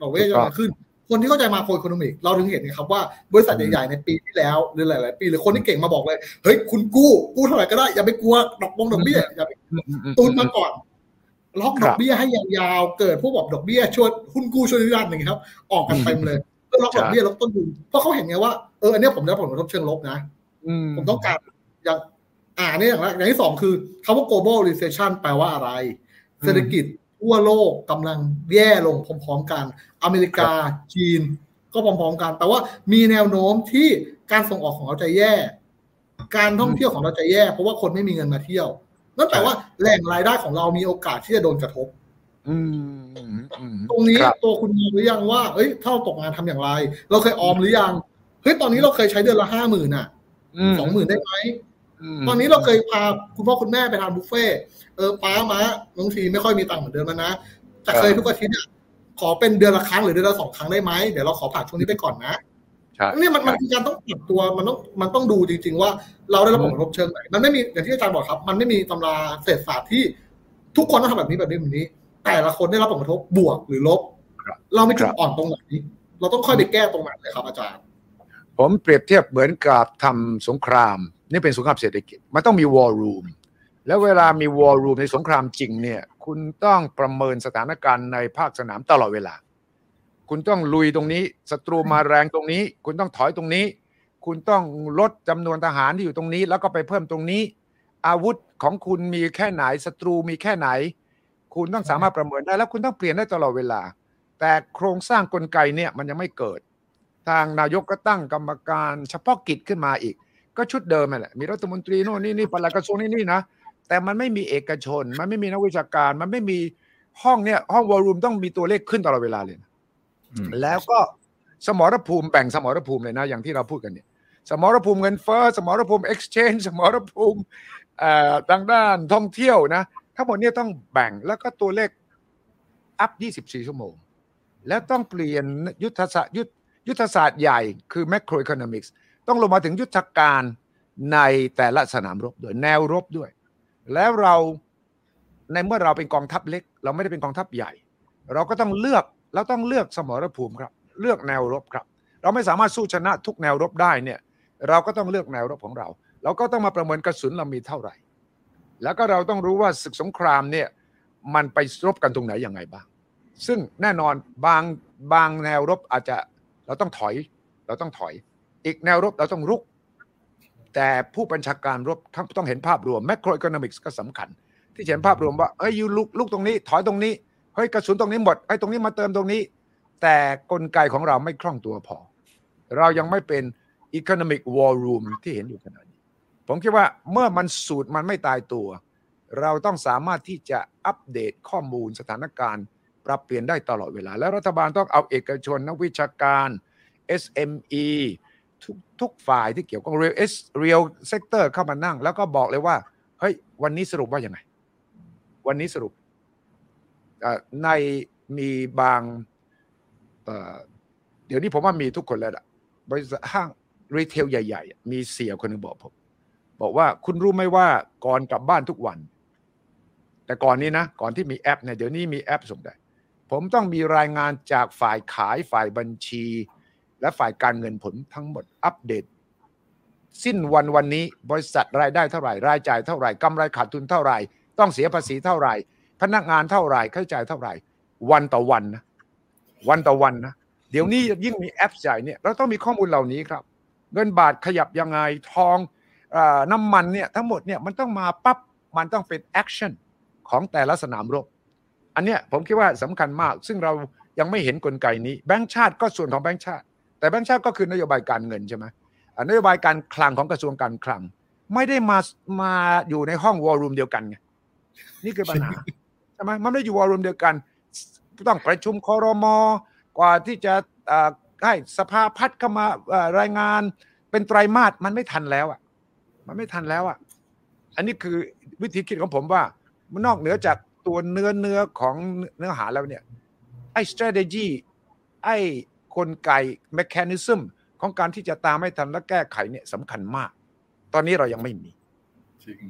ดอกเบี้ยจะขึ้น คนที่เข้าใจมาโครอีโคโนมิกเราถึงเห็นนะครับว่าบริษัทใหญ่ๆในปีที่แล้วหรือหลาย ๆ ปีหรือคนที่เก่งมาบอกเลยเฮ้ยคุณกู้กู้เท่าไหร่ก็ได้อย่าไปกลัวดอกบงดอกเบี้ยอย่าไปตุนมาก่อนล็อกดอกเบี้ยให้ยาวๆเกิดพวกแบบดอกเบี้ยช่วยหุ้นกู้ช่วยญาติหนึ่งครับ ออกกันเต็มเลยเพื่อล็อกดอกเบี้ยล็อกต้นทุนเพราะเขาเห็นไงว่าเอออันนี้ผมได้ผลกระทบเชิงลบนะผมต้องการอย่างอ่านี่อย่างแรกอย่างที่สองคือคำว่า global recession แปลว่าอะไร เศรษฐกิจ ทั่วโลกกำลังแย่ลงพร้อมๆกัน อเมริกาจีนก็พร้อมๆกัน แต่ว่ามีแนวโน้มที่การส่งออกของเราจะแย่ การท่องเที่ยวของเราจะแย่ เพราะว่าคนไม่มีเงินมาเที่ยวนั่นแปลว่าแหล่งรายได้ของเรามีโอกาสที่จะโดนกระทบตรงนี้ตัวคุณมีหรือยังว่าเอ้ยถ้าเราตกงานทำอย่างไร เราเคยออมหรือยังเฮ้ยตอนนี้เราเคยใช้เดือนละห้าหมื่นอะสองหมื่นได้ไหม ตอนนี้เราเคยพาคุณพ่อคุณแม่ไปทานบุฟเฟ่เออป้ามาบางทีไม่ค่อยมีตังค์เหมือนเดิมแล้วนะแต่เคยทุกอาทิตย์ขอเป็นเดือนละครั้งหรือเดือนละสองครั้งได้ไหมเดี๋ยวเราขอผ่านช่วงนี้ไปก่อนนะนี่มันมันคือการต้องปรับตัวมันต้องมันต้องดูจริง ๆ ว่าเราได้รับผลกระทบเชิงไหนมันไม่มีอย่างที่อาจารย์บอกครับ มันไม่มีตำราเศรษฐศาสตร์ที่ทุกคนต้องทำแบบนี้แบบนี้แบบนี้ แต่ละคนได้รับผลกระทบบวกหรือลบ เราไม่จุดอ่อนตรงไหนเราต้องค่อยไปแก้ตรงไหนเลยครับอาจารย์ ผมเปรียบเทียบเหมือนกับทำสงคราม นี่เป็นสงครามเศรษฐกิจ มันต้องมีวอลลุ่มแล้วเวลามีวอลลุ่มในสงครามจริงเนี่ย คุณต้องประเมินสถานการณ์ในภาคสนามตลอดเวลา คุณต้องลุยตรงนี้ศัตรูมาแรงตรงนี้ คุณต้องถอยตรงนี้ คุณต้องลดจำนวนทหารที่อยู่ตรงนี้ แล้วก็ไปเพิ่มตรงนี้ อาวุธของคุณมีแค่ไหนศัตรูมีแค่ไหน คุณต้องสามารถประเมินได้ แล้วคุณต้องเปลี่ยนได้ตลอดเวลา แต่โครงสร้างกลไกเนี่ยมันยังไม่เกิด ทางนายกก็ตั้งกรรมการเฉพาะกิจขึ้นมาอีก ก็ชุดเดิมแหละมีรัฐมนตรีโน่นนี่นี่ปลัดกระทรวงนี่นี่นะแต่มันไม่มีเอกชน มันไม่มีนักวิชาการ มันไม่มีห้องเนี่ยห้องวอลลุ่มต้องมีตัวเลขขึ้นตลอดเวลาเลยนะแล้วก็สมรภูมิแบ่งสมรภูมิเลยนะ อย่างที่เราพูดกันเนี่ย สมรภูมิเงินเฟ้อสมรภูมิ exchange สมรภูมิทางด้านท่องเที่ยวนะทั้งหมดนี้ต้องแบ่งแล้วก็ตัวเลขอัพ 24 ชั่วโมง แล้วต้องเปลี่ยนยุทธศาสตร์ยุทยุทธศาสตร์ใหญ่คือ macroeconomics ต้องลงมาถึงยุทธการในแต่ละสนามรบด้วยแนวรบด้วย แล้วเราในเมื่อเราเป็นกองทัพเล็ก เราไม่ได้เป็นกองทัพใหญ่ เราก็ต้องเลือกเราต้องเลือกสมรภูมิครับ เลือกแนวรบครับ เราไม่สามารถสู้ชนะทุกแนวรบได้เนี่ยเราก็ต้องเลือกแนวรบของเรา เราก็ต้องมาประเมินกระสุนเรามีเท่าไหร่ แล้วก็เราต้องรู้ว่าศึกสงครามเนี่ยมันไปรบกันตรงไหนอยังไงบ้าง ซึ่งแน่นอนบางบางแนวรบอาจจะเราต้องถอย เราต้องถอย อีกแนวรบเราต้องรุก แต่ผู้บัญชาการรบทั้งต้องเห็นภาพรวม macroeconomics ก็สำคัญ ที่เห็นภาพรวมว่าเอ้ยยูลุกลุกตรงนี้ ถอยตรงนี้เฮ้ยกระสุนตรงนี้หมดไอ้ยตรงนี้มาเติมตรงนี้ แต่กลไกของเราไม่คล่องตัวพอ เรายังไม่เป็น economic war room ที่เห็นอยู่ขณะนี้ ผมคิดว่าเมื่อมันสูตรมันไม่ตายตัว เราต้องสามารถที่จะอัปเดตข้อมูลสถานการณ์ ปรับเปลี่ยนได้ตลอดเวลา และรัฐบาลต้องเอาเอกชนนักวิชาการ SME ทุกทุกฝ่ายที่เกี่ยวกับ real es real sector เตอร์เข้ามานั่ง แล้วก็บอกเลยว่า เฮ้ย วันนี้สรุปว่ายังไง วันนี้สรุปในมีบางเดี๋ยวนี้ผมว่ามีทุกคนแล้วล่ะบริษัทห้าง retail ใหญ่ ๆ มีเสี่ยคนหนึ่งบอกผม บอกว่าคุณรู้ไหมว่าก่อนกลับบ้านทุกวัน แต่ก่อนนี้นะ ก่อนที่มีแอปเนี่ยเดี๋ยวนี้มีแอปส่งได้ ผมต้องมีรายงานจากฝ่ายขายฝ่ายบัญชี และฝ่ายการเงินผลทั้งหมดอัปเดต สิ้นวันวันนี้บริษัทรายได้เท่าไหร่รายจ่ายเท่าไหร่กำไรขาดทุนเท่าไหร่ ต้องเสียภาษีเท่าไหร่ พนักงานเท่าไหร่ค่าใช้จ่ายเท่าไหร่ วันต่อวันนะวันต่อวันนะเดี๋ยวนี้ยิ่งมีแอปใหญ่เนี่ยเราต้องมีข้อมูลเหล่านี้ครับ เงินบาทขยับยังไงทองอน้ำมันเนี่ยทั้งหมดเนี่ยมันต้องมาปั๊บมันต้องเป็น action ของแต่ละสนามรบ อันเนี้ยผมคิดว่าสำคัญมาก ซึ่งเรายังไม่เห็นกลไกนี้แบงก์ชาติก็ส่วนของแบงก์ชาติ แต่แบงก์ชาติก็คือนโยบายการเงินใช่ไหมอะนโยบายการคลังของกระทรวงการคลัง ไม่ได้มามาอยู่ในห้อง war room เดียวกันไงนี่คือปัญหาใช่ไหมมันไม่ได้อยู่ war room เดียวกัน ต้องประชุมคอรมอกว่าที่จะเอ่อให้สภาพัฒน์เข้ามาเอ่อรายงานเป็นไตรมาสมันไม่ทันแล้วอะ มันไม่ทันแล้วอะ อันนี้คือวิธีคิดของผมว่า มันนอกเหนือจากตัวเนื้อเนื้อของเนื้อหาแล้วเนี่ยไอ้ strategy ไอ้ กลไกแมคานิซึมของการที่จะตามให้ทันและแก้ไขเนี่ยสำคัญมาก ตอนนี้เรายังไม่มีจริง